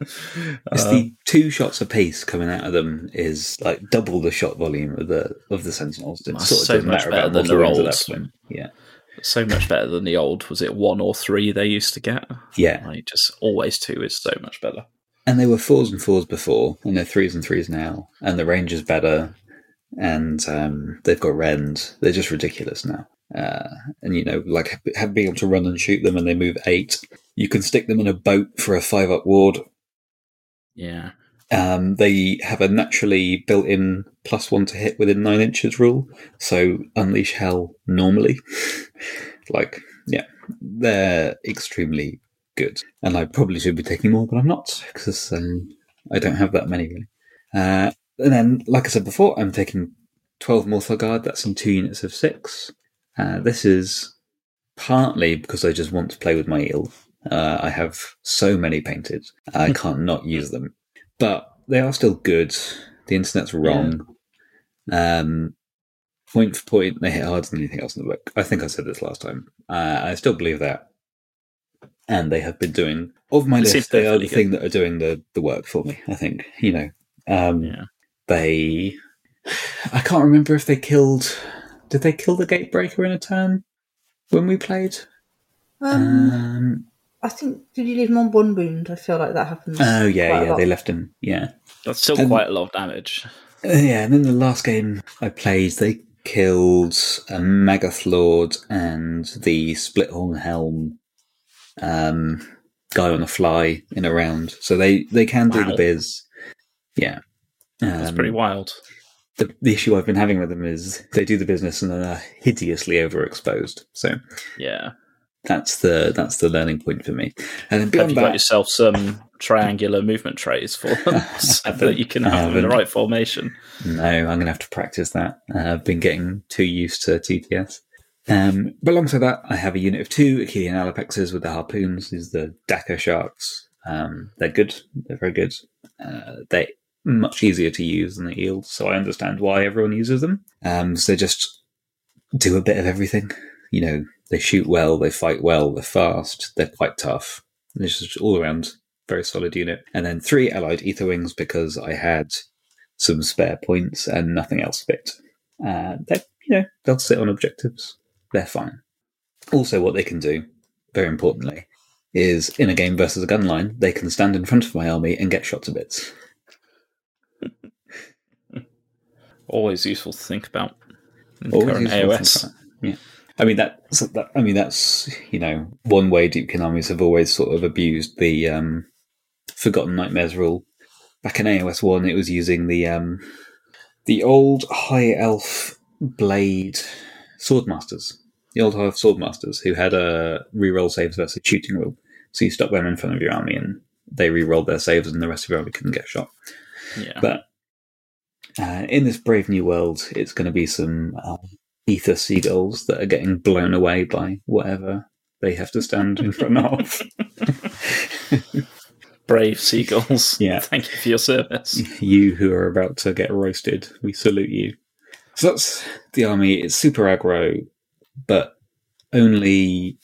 It's Uh, the two shots a piece coming out of them is like double the shot volume of the of the Sentinels. It sort of so doesn't much matter better about than their old. Yeah, so much better than the old. Was it one or three they used to get? yeah. Like just always two is so much better. And they were fours and fours before, and they're threes and threes now. And the range is better, and um, they've got rend. They're just ridiculous now. Uh, and you know, like have being able to run and shoot them, and they move eight. You can stick them in a boat for a five up ward. Yeah. Um, they have a naturally built-in plus one to hit within nine inches rule, so unleash hell normally. like, yeah, they're extremely good, and I probably should be taking more, but I'm not because um, I don't have that many really. Uh, and then, like I said before, I'm taking twelve Morrsarr Guard. That's in two units of six. Uh, this is partly because I just want to play with my eel. Uh, I have so many painted, I can't not use them but they are still good. The internet's wrong. Um, point for point, they hit harder than anything else in the book. I think I said this last time. Uh, I still believe that. And they have been doing of my It list. They are the perfectly thing that are doing the the work for me. I think you know. Um, Yeah. They, I can't remember if they killed. Did they kill the Gatebreaker in a turn when we played? um, Um, I think did you leave him on one wound? I feel like that happens. oh yeah, quite a yeah. lot. They left him. Yeah. That's still And- quite a lot of damage. Uh, yeah, and then the last game I played, they killed a Maggoth Lord and the Split Horn Helm um, guy on a fly in a round. So they, they can do the biz. Yeah. That's Um, pretty wild. the, the issue I've been having with them is they do the business and then are hideously overexposed. So Yeah. That's the that's the learning point for me. And then Have you that, got yourself some triangular movement trays for them so that you can have them in the right formation? No, I'm going to have to practice that. Uh, I've been getting too used to TTS. Um, but alongside that, I have a unit of two Akhelian Allopexes with the harpoons. These are the Dakar sharks. Um, they're good. They're very good. Uh, they're much easier to use than the eels, so I understand why everyone uses them. Um, so just do a bit of everything. You know, they shoot well, they fight well, they're fast, they're quite tough. It's just all around very solid unit. And then three allied ether wings because I had some spare points and nothing else fit. Uh, they, you know, they'll sit on objectives. They're fine. Also, what they can do, very importantly, is in a game versus a gun line, they can stand in front of my army and get shot to bits. Always useful to think about in Always current useful to think AOS. Yeah. I mean that's that, I mean that's you know one way deep armies have always sort of abused the um, Forgotten Nightmares rule. Back in AOS one, it was using the um, the old High Elf Blade Swordmasters, the old High Elf Swordmasters who had a reroll saves versus shooting rule. So you stuck them in front of your army and they re-rolled their saves, and the rest of your army couldn't get shot. Yeah. But uh, in this brave new world, it's going to be some uh, ether seagulls that are getting blown away by whatever they have to stand in front of. Brave seagulls. Yeah. Thank you for your service. you who are about to get roasted, we salute you. So that's the army. It's super aggro, but only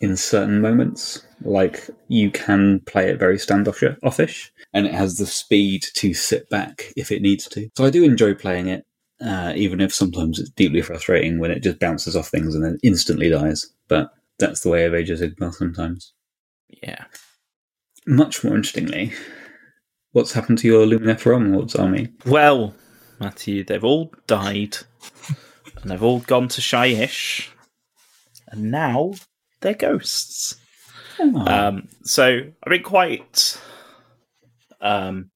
in certain moments. Like you can play it very standoffish, and it has the speed to sit back if it needs to. So I do enjoy playing it, uh, even if sometimes it's deeply frustrating when it just bounces off things and then instantly dies. But that's the way of Age of Sigmar sometimes. Yeah. Much more interestingly, what's happened to your Lumineth Realm Lords army? Well, Matthew, they've all died, and they've all gone to Shyish, and now they're ghosts. Oh. Um, so I've been quite um,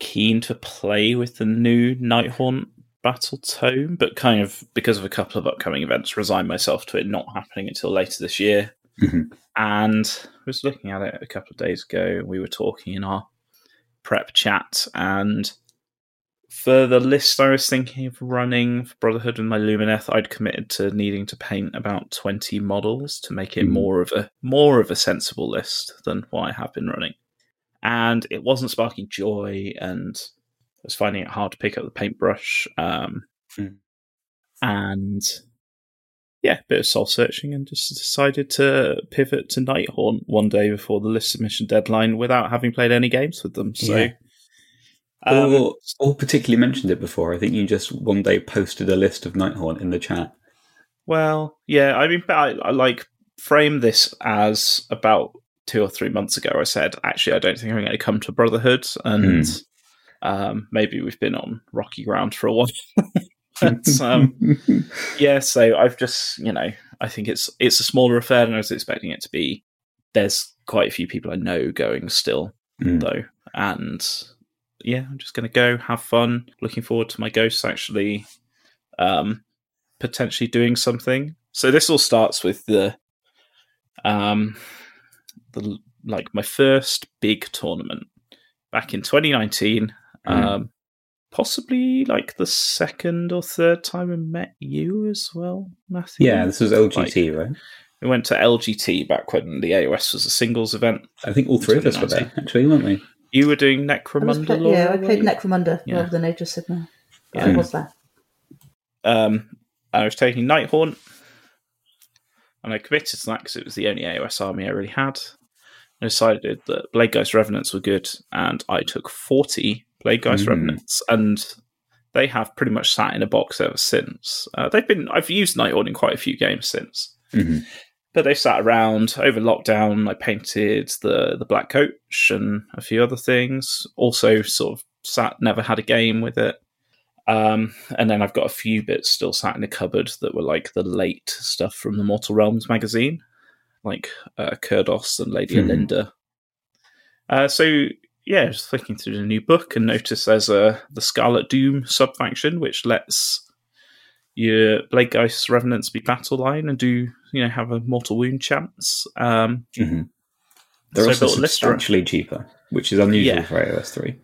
keen to play with the new Nighthaunt Battle Tome, but kind of because of a couple of upcoming events, resigned myself to it not happening until later this year. Mhm. And I was looking at it a couple of days ago. We were talking in our prep chat, and for the list I was thinking of running for Brotherhood and my Lumineth, I'd committed to needing to paint about twenty models to make it Mhm. more of a more of a sensible list than what I have been running. And it wasn't sparking joy, and was finding it hard to pick up the paintbrush. Um, Mm. And yeah, a bit of soul searching, and just decided to pivot to Nighthaunt one day before the list submission deadline without having played any games with them. So, Yeah. um, or, or particularly mentioned it before. I think you just one day posted a list of Nighthaunt in the chat. well, yeah, I mean, I, I like frame this as about two or three months ago. I said, actually, I don't think I'm going to come to Brotherhood, and um, maybe we've been on rocky ground for a while. but, um, yeah, so I've just you know I think it's it's a smaller affair than I was expecting it to be. There's quite a few people I know going still Mm. though, and yeah, I'm just going to go have fun. Looking forward to my ghosts actually um, potentially doing something. So this all starts with the um the like my first big tournament back in 2019. Mm. Um, possibly like the second or third time we met you as well, Matthew. yeah, this was LGT, right? We went to LGT back when the AOS was a singles event. I think all three of us were there, actually, weren't we? You were doing I Necromunda. play- Laura, yeah, I played? Necromunda Yeah. rather than Age of Sigmar. Yeah. I was there. Um, I was taking Nighthaunt, and I committed to that because it was the only AOS army I really had. I decided that Blade Ghost Revenants were good, and I took 40 Blade Geist Mm. Revenants, and they have pretty much sat in a box ever since. Uh, they've been I've used Nighthaunt in quite a few games since, hmm but they've sat around over lockdown. I painted the the Black Coach and a few other things. Also, sort of sat never had a game with it. Um, and then I've got a few bits still sat in the cupboard that were like the late stuff from the Mortal Realms magazine, like uh, Kurdoss and Lady Hmm. Olynder. Uh, so yeah, just flicking through the new book and notice there's a the Scarlet Doom sub faction which lets your Blade Geist Revenants be battle line and do you know have a mortal wound chance. Um, hmm They're So I also substantially cheaper, which is unusual Yeah. for AOS 3.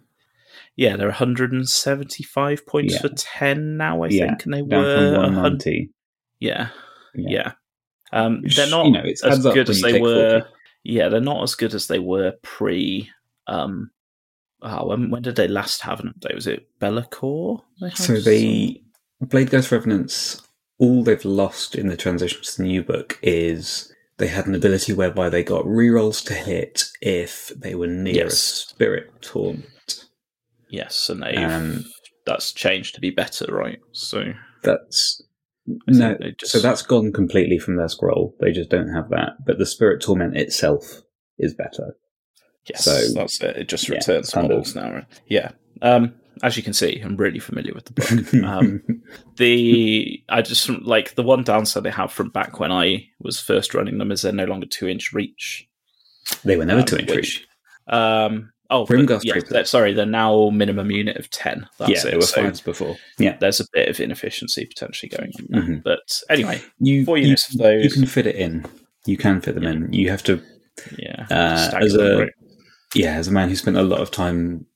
yeah, they're 175 points Yeah. for 10 now, I Yeah, think, and they Down were from 100. 190. Yeah, Yeah. yeah. Um, Which, they're not you know, as good as they were. 40. Yeah, they're not as good as they were pre. Um, oh, when, when did they last have an update? Was it Be'lakor? So they Blade Ghost Revenants, all they've lost in the transition to the new book is they had an ability whereby they got rerolls to hit if they were near a spirit torment. yes, and they Um, that's changed to be better, right? So That's no, just- so that's gone completely from their scroll. They just don't have that. But the spirit torment itself is better. Yes, so- that's it. It just yeah, returns of. models now. Right? Yeah. Um, as you can see, I'm really familiar with the book. um, the I just like the one downside they have from back when I was first running them is they're no longer two inch reach. they were never um, two inch which- reach. Um, oh, but, yeah, they're- sorry, they're now minimum unit of ten. That's Yeah, it. they were So fives before. Yeah, there's a bit of inefficiency potentially going on. there. Mhm. But anyway, you Four you, units of you can fit it in. You can fit them Yeah. in. You have to yeah, Uh, as a- right? Yeah, as a man who spent a lot of time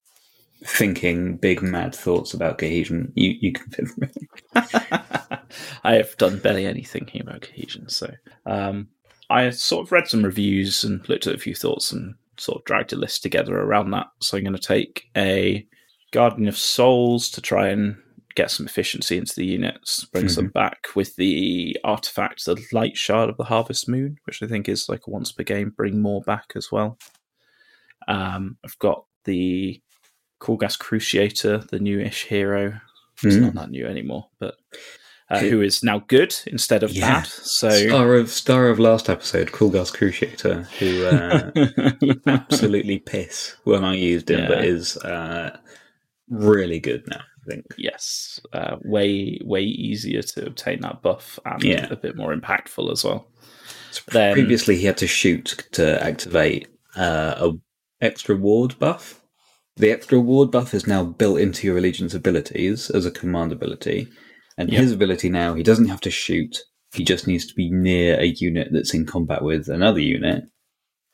thinking big mad thoughts about cohesion, you you can them. I have done barely any thinking about cohesion, so um, I sort of read some reviews and looked at a few thoughts and sort of dragged a list together around that. So I'm going to take a Guardian of Souls to try and get some efficiency into the units, bring some back with the artifact, the Light Shard of the Harvest Moon, which I think is like a once per game, bring more back as well. Um, I've got the Krulghast Cruciator, the newish hero. It's Mm. not that new anymore, but uh, who is now good instead of Yeah. bad. So Star of star of last episode, Krulghast Cruciator, who uh, absolutely piss when I used him, but is uh, really good now. I think. yes, uh, way way easier to obtain that buff and Yeah. a bit more impactful as well. So Then- previously, he had to shoot to activate uh, a extra ward buff. The extra ward buff is now built into your allegiance abilities as a command ability, and Yep. his ability now he doesn't have to shoot. He just needs to be near a unit that's in combat with another unit,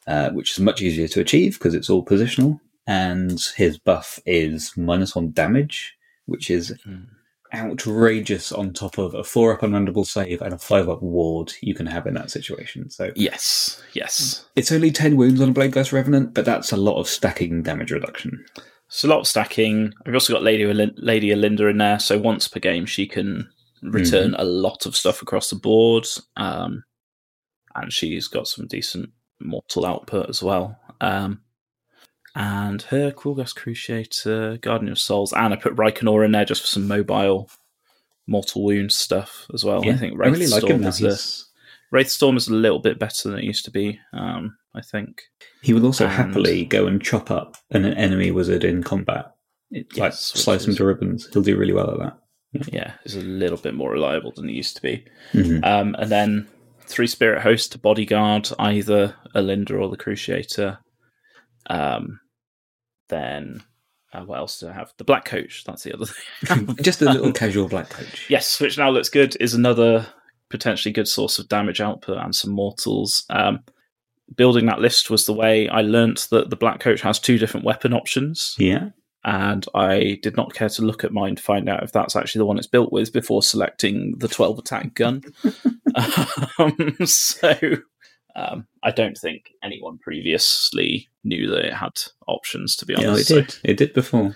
uh, which is much easier to achieve because it's all positional. And his buff is minus one damage, which is Mm. Outrageous on top of a four up unrendable save and a five up ward you can have in that situation. So Yes, yes. it's only 10 wounds on a Blade Ghost Revenant, but that's a lot of stacking damage reduction. It's a lot of stacking. I've also got Lady Lady Olynder in there, so once per game she can return a lot of stuff across the board, um, and she's got some decent mortal output as well. Um, and her Krulghast Cruciator, Guardian of Souls, and I put Reikenor in there just for some mobile mortal wound stuff as well. I think I really like him. Wraithstorm is a, He's- Wraithstorm is a little bit better than it used to be. Um, I think. He will also And- happily go and chop up an enemy wizard in combat. It, like Yes, slice him to ribbons. He'll do really well at that. Yeah, is a little bit more reliable than it used to be. Mhm. Um, and then three spirit host to bodyguard either Olynder or the Cruciator. Um, then uh, what else do I have? The black coach. That's the other thing. Just a little casual black coach. yes, which now looks good. Is another potentially good source of damage output and some mortals. Um, building that list was the way I learnt that the black coach has two different weapon options Yeah. and I did not care to look at mine to find out if that's actually the one it's built with before selecting the 12 attack gun. um, so um, I don't think anyone previously knew that it had options, to be honest, Yeah, it did. It did before.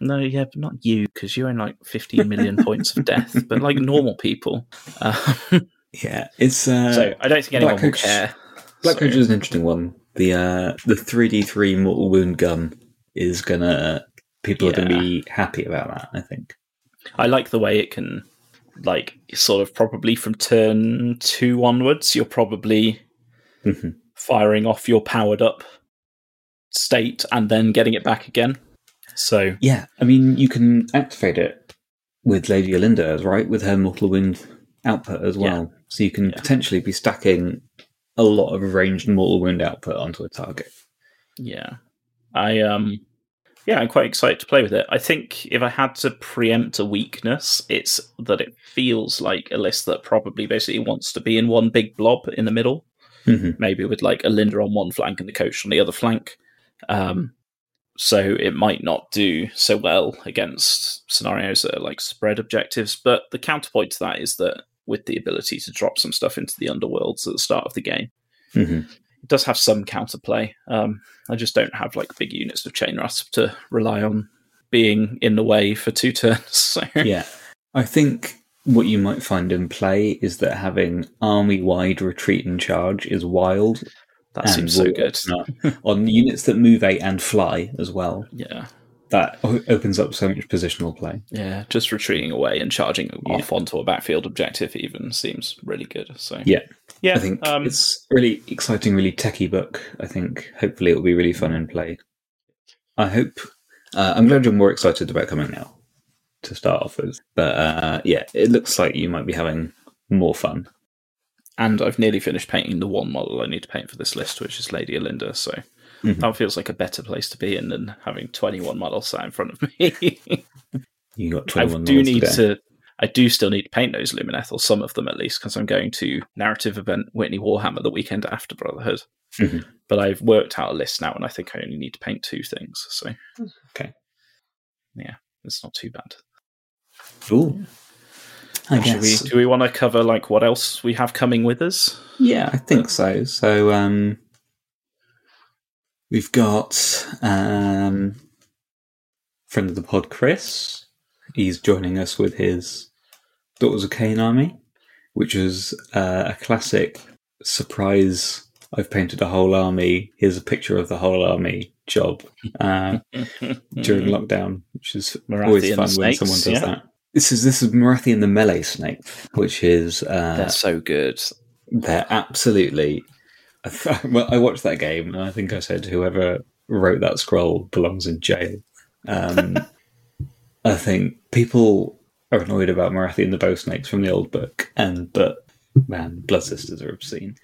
no, yeah, but not you, because you're in like 15 million points of death, but like normal people. Um, Yeah, it's uh, so I don't think anyone Black will Coach- care. Black So- Coach is an interesting one. The uh, the three D three mortal wound gun is gonna people are gonna be happy about that. I think. I like the way it can, like, sort of probably from turn two onwards, you're probably Mhm. firing off your powered up state and then getting it back again. So, Yeah, I mean you can activate it with Lady Olynder, right? With her mortal wound output as well, so you can Yeah. potentially be stacking a lot of ranged mortal wound output onto a target. yeah. I, um, yeah, I'm quite excited to play with it. I think if I had to preempt a weakness, it's that it feels like a list that probably basically wants to be in one big blob in the middle. Mhm. maybe with like Olynder on one flank and the coach on the other flank. Um, so it might not do so well against scenarios that are like spread objectives. But the counterpoint to that is that with the ability to drop some stuff into the underworlds at the start of the game, Mhm. it does have some counterplay. Um, I just don't have like big units of chain rasp to rely on being in the way for two turns. So yeah, I think what you might find in play is that having army wide retreat and charge is wild. that and seems so good. open on units that move eight and fly as well. Yeah. That opens up so much positional play. Yeah, just retreating away and charging Yeah. off onto a backfield objective even seems really good. So Yeah. yeah, I think um, it's really exciting, really techie book. I think hopefully it'll be really fun in play. I hope. Uh, I'm glad you're more excited about coming now to start off with. But uh, yeah, it looks like you might be having more fun. and I've nearly finished painting the one model I need to paint for this list, which is Lady Olynder. So Mhm. that feels like a better place to be in than having 21 models sat in front of me. You got 21 I do need today. to. I do still need to paint those Lumineth, or some of them at least, because I'm going to narrative event Witney Warhammer the weekend after Brotherhood. Mhm. But I've worked out a list now, and I think I only need to paint two things. So Okay. yeah, it's not too bad. Ooh. I Should we, do we want to cover like what else we have coming with us? Yeah, I think so. So um, we've got um, friend of the pod, Chris. He's joining us with his Daughters of Khaine army, which is uh, a classic surprise. I've painted a whole army. Here's a picture of the whole army job uh, during lockdown, which is always Marathian fun when someone does yeah. that. This is this is Marathian the melee snake, which is uh, They're so good. they're absolutely. Well, I watched that game, and I think I said whoever wrote that scroll belongs in jail. Um, I think people are annoyed about Morathi and the Bow Snakes from the old book, and but man, Blood Sisters are obscene.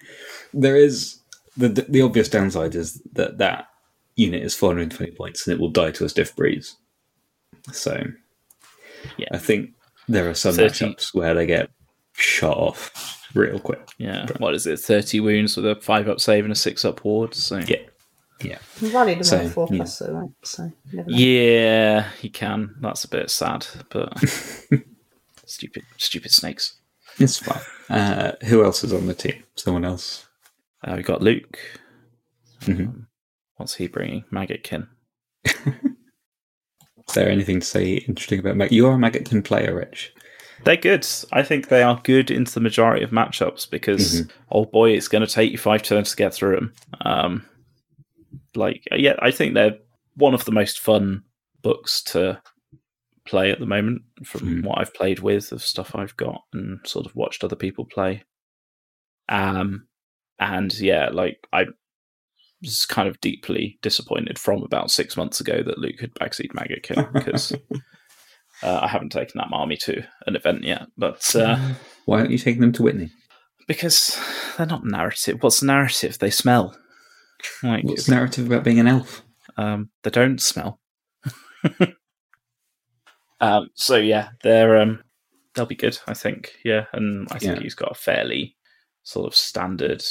There is the the obvious downside is that that unit is 420 points, and it will die to a stiff breeze. So, Yeah. I think there are some 30. matchups where they get shot off real quick. Yeah. What is it? 30 wounds with a 5 up save and a 6 up ward. So Yeah. Yeah. You rallied So, four yeah. plus, though, right? So you never know. Yeah, he can. That's a bit sad, but stupid, stupid snakes. It's fine. Uh, who else is on the team? Someone else. Uh, we got Luke. Mm-hmm. Um, what's he bringing? Maggotkin. Is there anything to say interesting about Mag? You are a Maggotkin player, Rich. They're good. I think they are good into the majority of matchups because, oh boy, it's going to take you five turns to get through them. Um, like, yeah, I think they're one of the most fun books to play at the moment from Hmm. what I've played with of stuff I've got and sort of watched other people play. Um, and yeah, like I was kind of deeply disappointed from about six months ago that Luke had backseat Maggotkin because uh, I haven't taken that army to an event yet, but uh, Why aren't you taking them to Witney? because they're not narrative. What's narrative? They smell. Like What's narrative about being an elf? um, they don't smell. um, so yeah, they're um, they'll be good. I think. Yeah, and I think Yeah. he's got a fairly sort of standard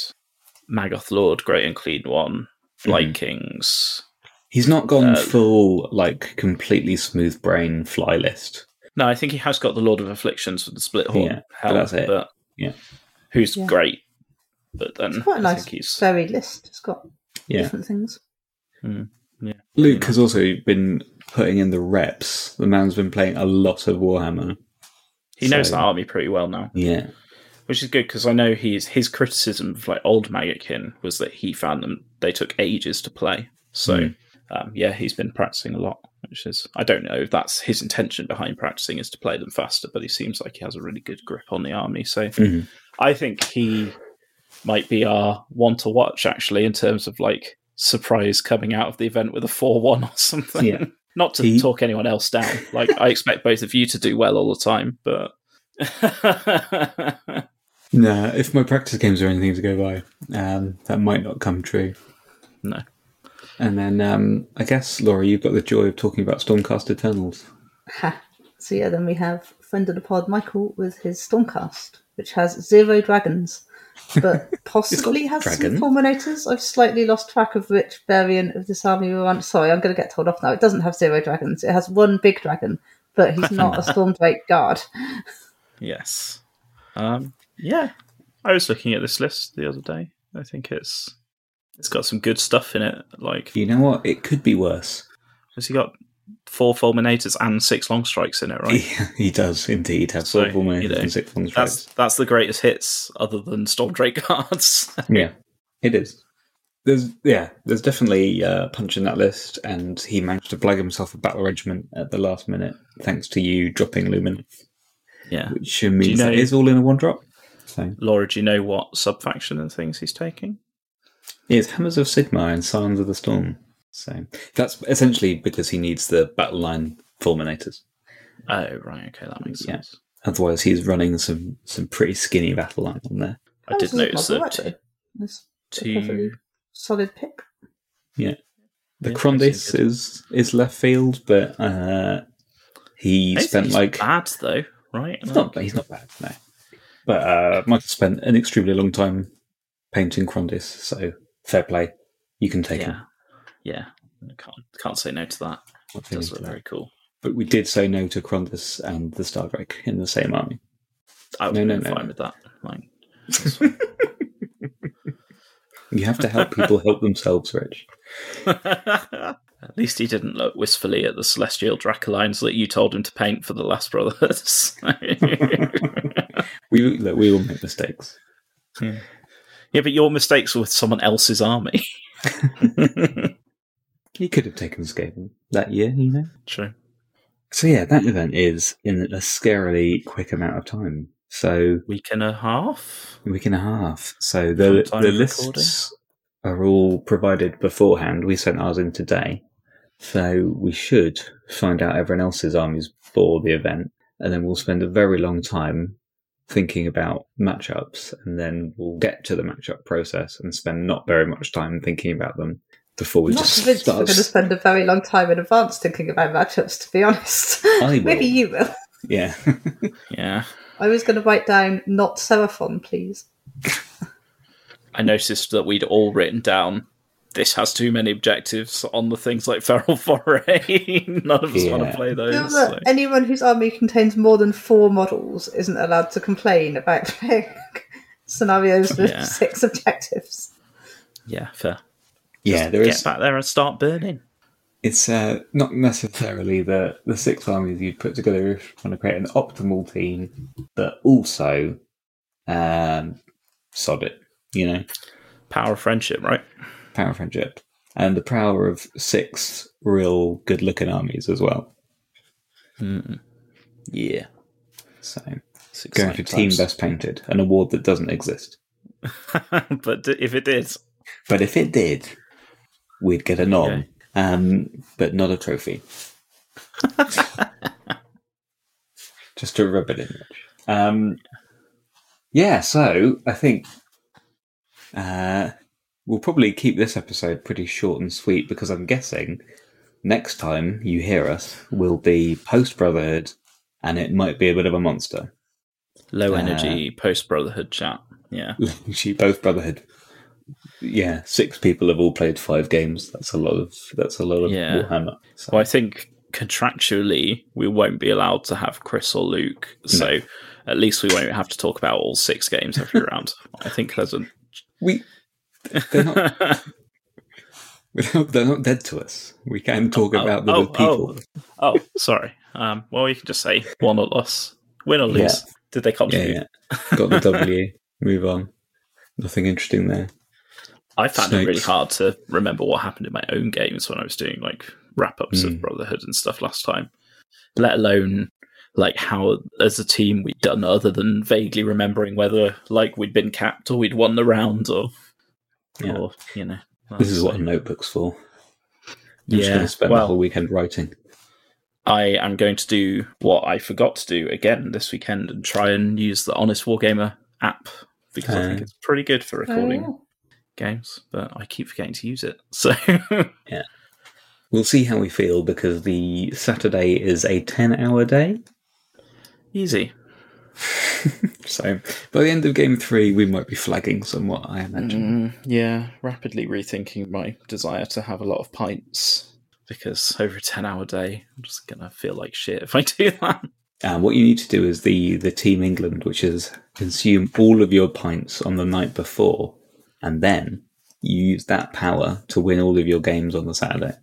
Maggoth Lord, Great Unclean One, Flight Kings. He's not gone Uh, full, like, completely smooth brain fly list. No, I think he has got the Lord of Afflictions with the split horn Yeah, but helm, that's it. but Yeah. who's Yeah. great. But then It's quite a I nice think he's varied list. It's got Yeah. different things. Yeah, Luke has also been putting in the reps. The man's been playing a lot of Warhammer. he knows So- that army pretty well now. Yeah. Which is good because I know he's his criticism of like old Maggotkin was that he found them they took ages to play. So Mm. um, yeah, he's been practicing a lot, which is I don't know if that's his intention behind practicing is to play them faster, but he seems like he has a really good grip on the army. So Mhm. I think he might be our one to watch actually in terms of like surprise coming out of the event with a four one or something. Yeah. Not to He- talk anyone else down. Like I expect both of you to do well all the time, but Nah, if my practice games are anything to go by, um, that might not come true. no. And then um, I guess, Laura, you've got the joy of talking about Stormcast Eternals. Ha. So yeah, then we have friend of the pod Michael with his Stormcast, which has zero dragons, but possibly has dragon. some fulminators. I've slightly lost track of which variant of this army we're on. Sorry, I'm going to get told off now. It doesn't have zero dragons. It has one big dragon, but he's not a Stormdrake guard. Yes. Um, yeah. I was looking at this list the other day. I think it's it's got some good stuff in it. Like, You know what? It could be worse. has he got four fulminators and six long strikes in it? Right. He, he does indeed have So, four fulminators you know, and six long That's strikes. that's the greatest hits other than Stormdrake cards. Yeah, it is. There's yeah, there's definitely uh, punch in that list, and he managed to plug himself a battle regiment at the last minute, thanks to you dropping Lumin, yeah. which means know- that is all in a one drop. So Laura, do you know what subfaction and things he's taking? it's Hammers of Sigmar and Scions of the Storm. So that's essentially because he needs the battle line fulminators. Oh, right. Okay, that makes Yeah. sense. Otherwise, he's running some some pretty skinny battle line on there. I did That notice alright, that though. It's a two. solid pick. The Yeah, that Krondys is is left field, but uh, he I don't think spent he's like bad though, right? He's not. He's not bad. No, but uh, Michael spent an extremely long time painting Krondys, so fair play. You can take yeah, him. yeah. Can't can't say no to that. It does look that? very cool. But we did say no to Krondys and the Stardrake in the same army. I would No, no, no, fine with that. Like, You have to help people help themselves, Rich. At least he didn't look wistfully at the celestial Dracolines that you told him to paint for the Last Brothers. We look, we all make mistakes. Hmm. yeah, but your mistakes were with someone else's army. He could have taken Skaven that year, you know. True. So yeah, that event is in a scarily quick amount of time. So Week and a half. week and a half. So the the lists are all provided beforehand. We sent ours in today, so we should find out everyone else's armies for the event, and then we'll spend a very long time thinking about matchups, and then we'll get to the matchup process and spend not very much time thinking about them before we I'm not just convinced we're going to spend a very long time in advance thinking about matchups, to be honest. will. Maybe you will. Yeah, Yeah. I was going to write down not Seraphon, please. I noticed that we'd all written down this has too many objectives on the things like Feral Foray. None of us want to play those. that so- anyone whose army contains more than four models isn't allowed to complain about playing scenarios with Yeah. six objectives. Yeah, fair. yeah. There Get is back there and start burning. it's uh, not necessarily the the six armies you'd put together if you want to create an optimal team, but also um, sod it, you know, Power of friendship, right? Power friendship, and the power of six real good looking armies as well. Mm. Yeah. So It's going for team best painted, an award that doesn't exist. but if it did, But if it did, we'd get a nom, Okay. um, but not a trophy. Just to rub it in. Um, yeah, so I think uh, we'll probably keep this episode pretty short and sweet because I'm guessing next time you hear us will be post Brotherhood, and it might be a bit of a monster. low Uh, energy post brotherhood chat. Yeah. She both Brotherhood. Yeah, six people have all played five games. That's a lot of that's a lot of Yeah. Warhammer. So, Well, I think contractually we won't be allowed to have Chris or Luke, so at least we won't have to talk about all six games every round. I think there's a. we they're not they're not, they're not dead to us. We can talk Oh, about them oh, with people. oh, oh, sorry. Um, well, you can just say one or loss, win or lose. Yeah. Did they Yeah, contribute? yeah. Got the W. Move on. Nothing interesting there. I found it really hard to remember what happened in my own games when I was doing like wrap ups Mm. of Brotherhood and stuff last time. Let alone like how as a team we'd done other than vaguely remembering whether like we'd been capped or we'd won the round or Yeah. or you know. This is what a notebook's for. I'm Yeah, going spend well- the whole weekend writing. I am going to do what I forgot to do again this weekend and try and use the Honest Wargamer app because I think Uh. it's pretty good for recording Oh, games, but I keep forgetting to use it. So yeah, We'll see how we feel because the Saturday is a 10 hour day. easy. So by the end of game three, we might be flagging somewhat, I imagine. Mm, yeah, rapidly rethinking my desire to have a lot of pints because over a 10 hour day, I'm just going to feel like shit if I do that. Uh, what you need to do is the, the Team England, which is consume all of your pints on the night before, and then you use that power to win all of your games on the Saturday.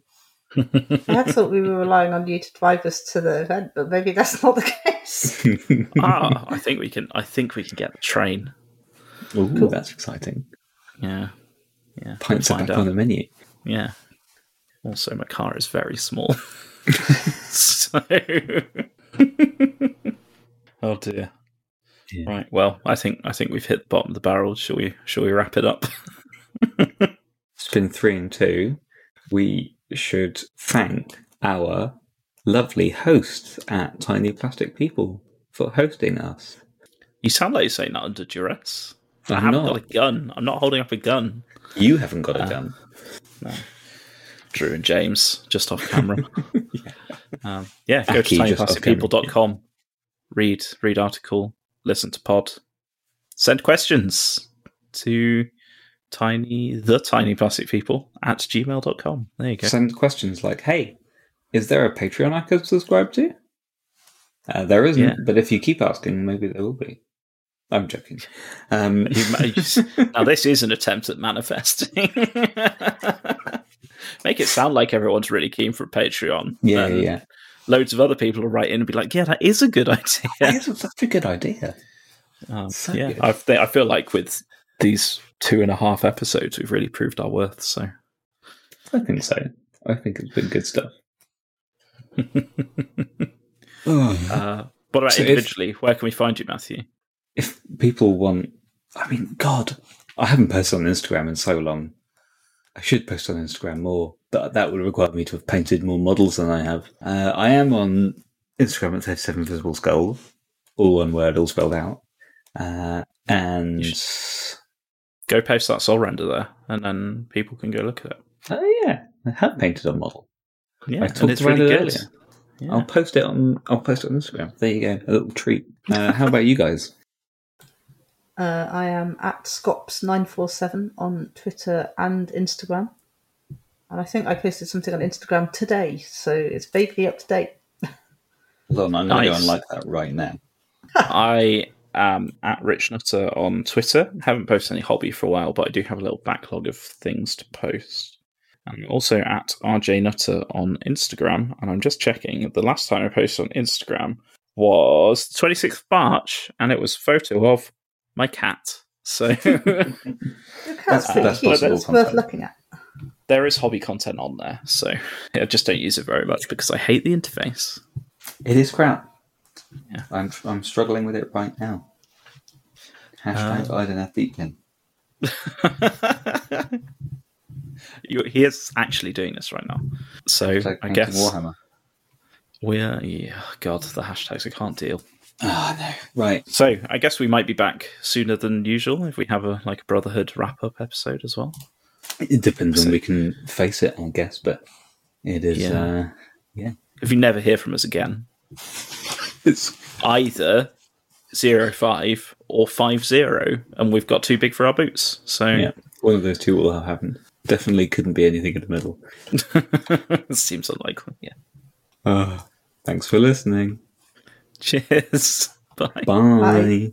I thought we were relying on you to drive us to the event, but maybe that's not the case. ah, I think we can. I think we can get the train. Ooh, Cool. that's exciting. Yeah, yeah. Pints we'll are find back out. on the menu. Yeah. Also, my car is very small. so. oh dear. Yeah. Right. Well, I think I think we've hit the bottom of the barrel. Shall we? Shall we wrap it up? It's been three and two. We should thank our lovely hosts at Tiny Plastic People for hosting us. You sound like you're saying that under duress. I'm I'm haven't not. got a gun. I'm not holding up a gun. You haven't got a Uh, gun. Drew and James, just off camera. um, yeah, go Aki, to tinyplasticpeople.com. Read, read article, listen to pod, send questions to tiny the tiny plastic people at gmail.com. There you go. Send questions like, "Hey, is there a Patreon I could subscribe to?" Uh, there isn't, Yeah. but if you keep asking, maybe there will be. I'm joking. Um, now this is an attempt at manifesting. Make it sound like everyone's really keen for Patreon. yeah, yeah, Loads of other people will write in and be like, "Yeah, that is a good idea." yeah. That's such a good idea. Um, So yeah, good. I, th- I feel like with these two and a half episodes, we've really proved our worth. So, I think so. I think it's been good stuff. Uh, what about So if- individually? Where can we find you, Matthew? if people want, I mean, God, I haven't posted on Instagram in so long. I should post on Instagram more, but that would require me to have painted more models than I have. Uh, I am on Instagram at 37 Visible Skull, all one word, all spelled out. Uh, and Go post that Soulrender there, and then people can go look at it. oh yeah, I have painted a model. Yeah, I and talked it's about really it good. earlier. Yeah. I'll post it on. I'll post it on Instagram. There you go, a little treat. Uh, how about you guys? Uh, I am at Scops947 on Twitter and Instagram. And I think I posted something on Instagram today, so it's vaguely up to date. Hold on, I'm going to go and like that right now. I am at Rich Nutter on Twitter. Haven't posted any hobby for a while, but I do have a little backlog of things to post. I'm also at RJ Nutter on Instagram, and I'm just checking. The last time I posted on Instagram was the 26th of March, and it was a photo of my cat. So That's- uh, pretty that's cute. possible It's worth content. looking at. there is hobby content on there. So I just don't use it very much because I hate the interface. It is crap. Yeah. I'm I'm struggling with it right now. Hashtag um. I don't have Beacon. You- he is actually doing this right now. So like I guess Warhammer. we're yeah. God, the hashtags I can't deal. Oh no. Right. So I guess we might be back sooner than usual if we have a like a Brotherhood wrap up episode as well. It depends So- when we can face it, I guess, but it is Yeah. uh If you never hear from us again, it's either zero five or five zero, and we've got too big for our boots. So yeah. One of those two will have happened. Definitely couldn't be anything in the middle. seems unlikely. Yeah. Uh, thanks for listening. Cheers. Bye. Bye. Bye.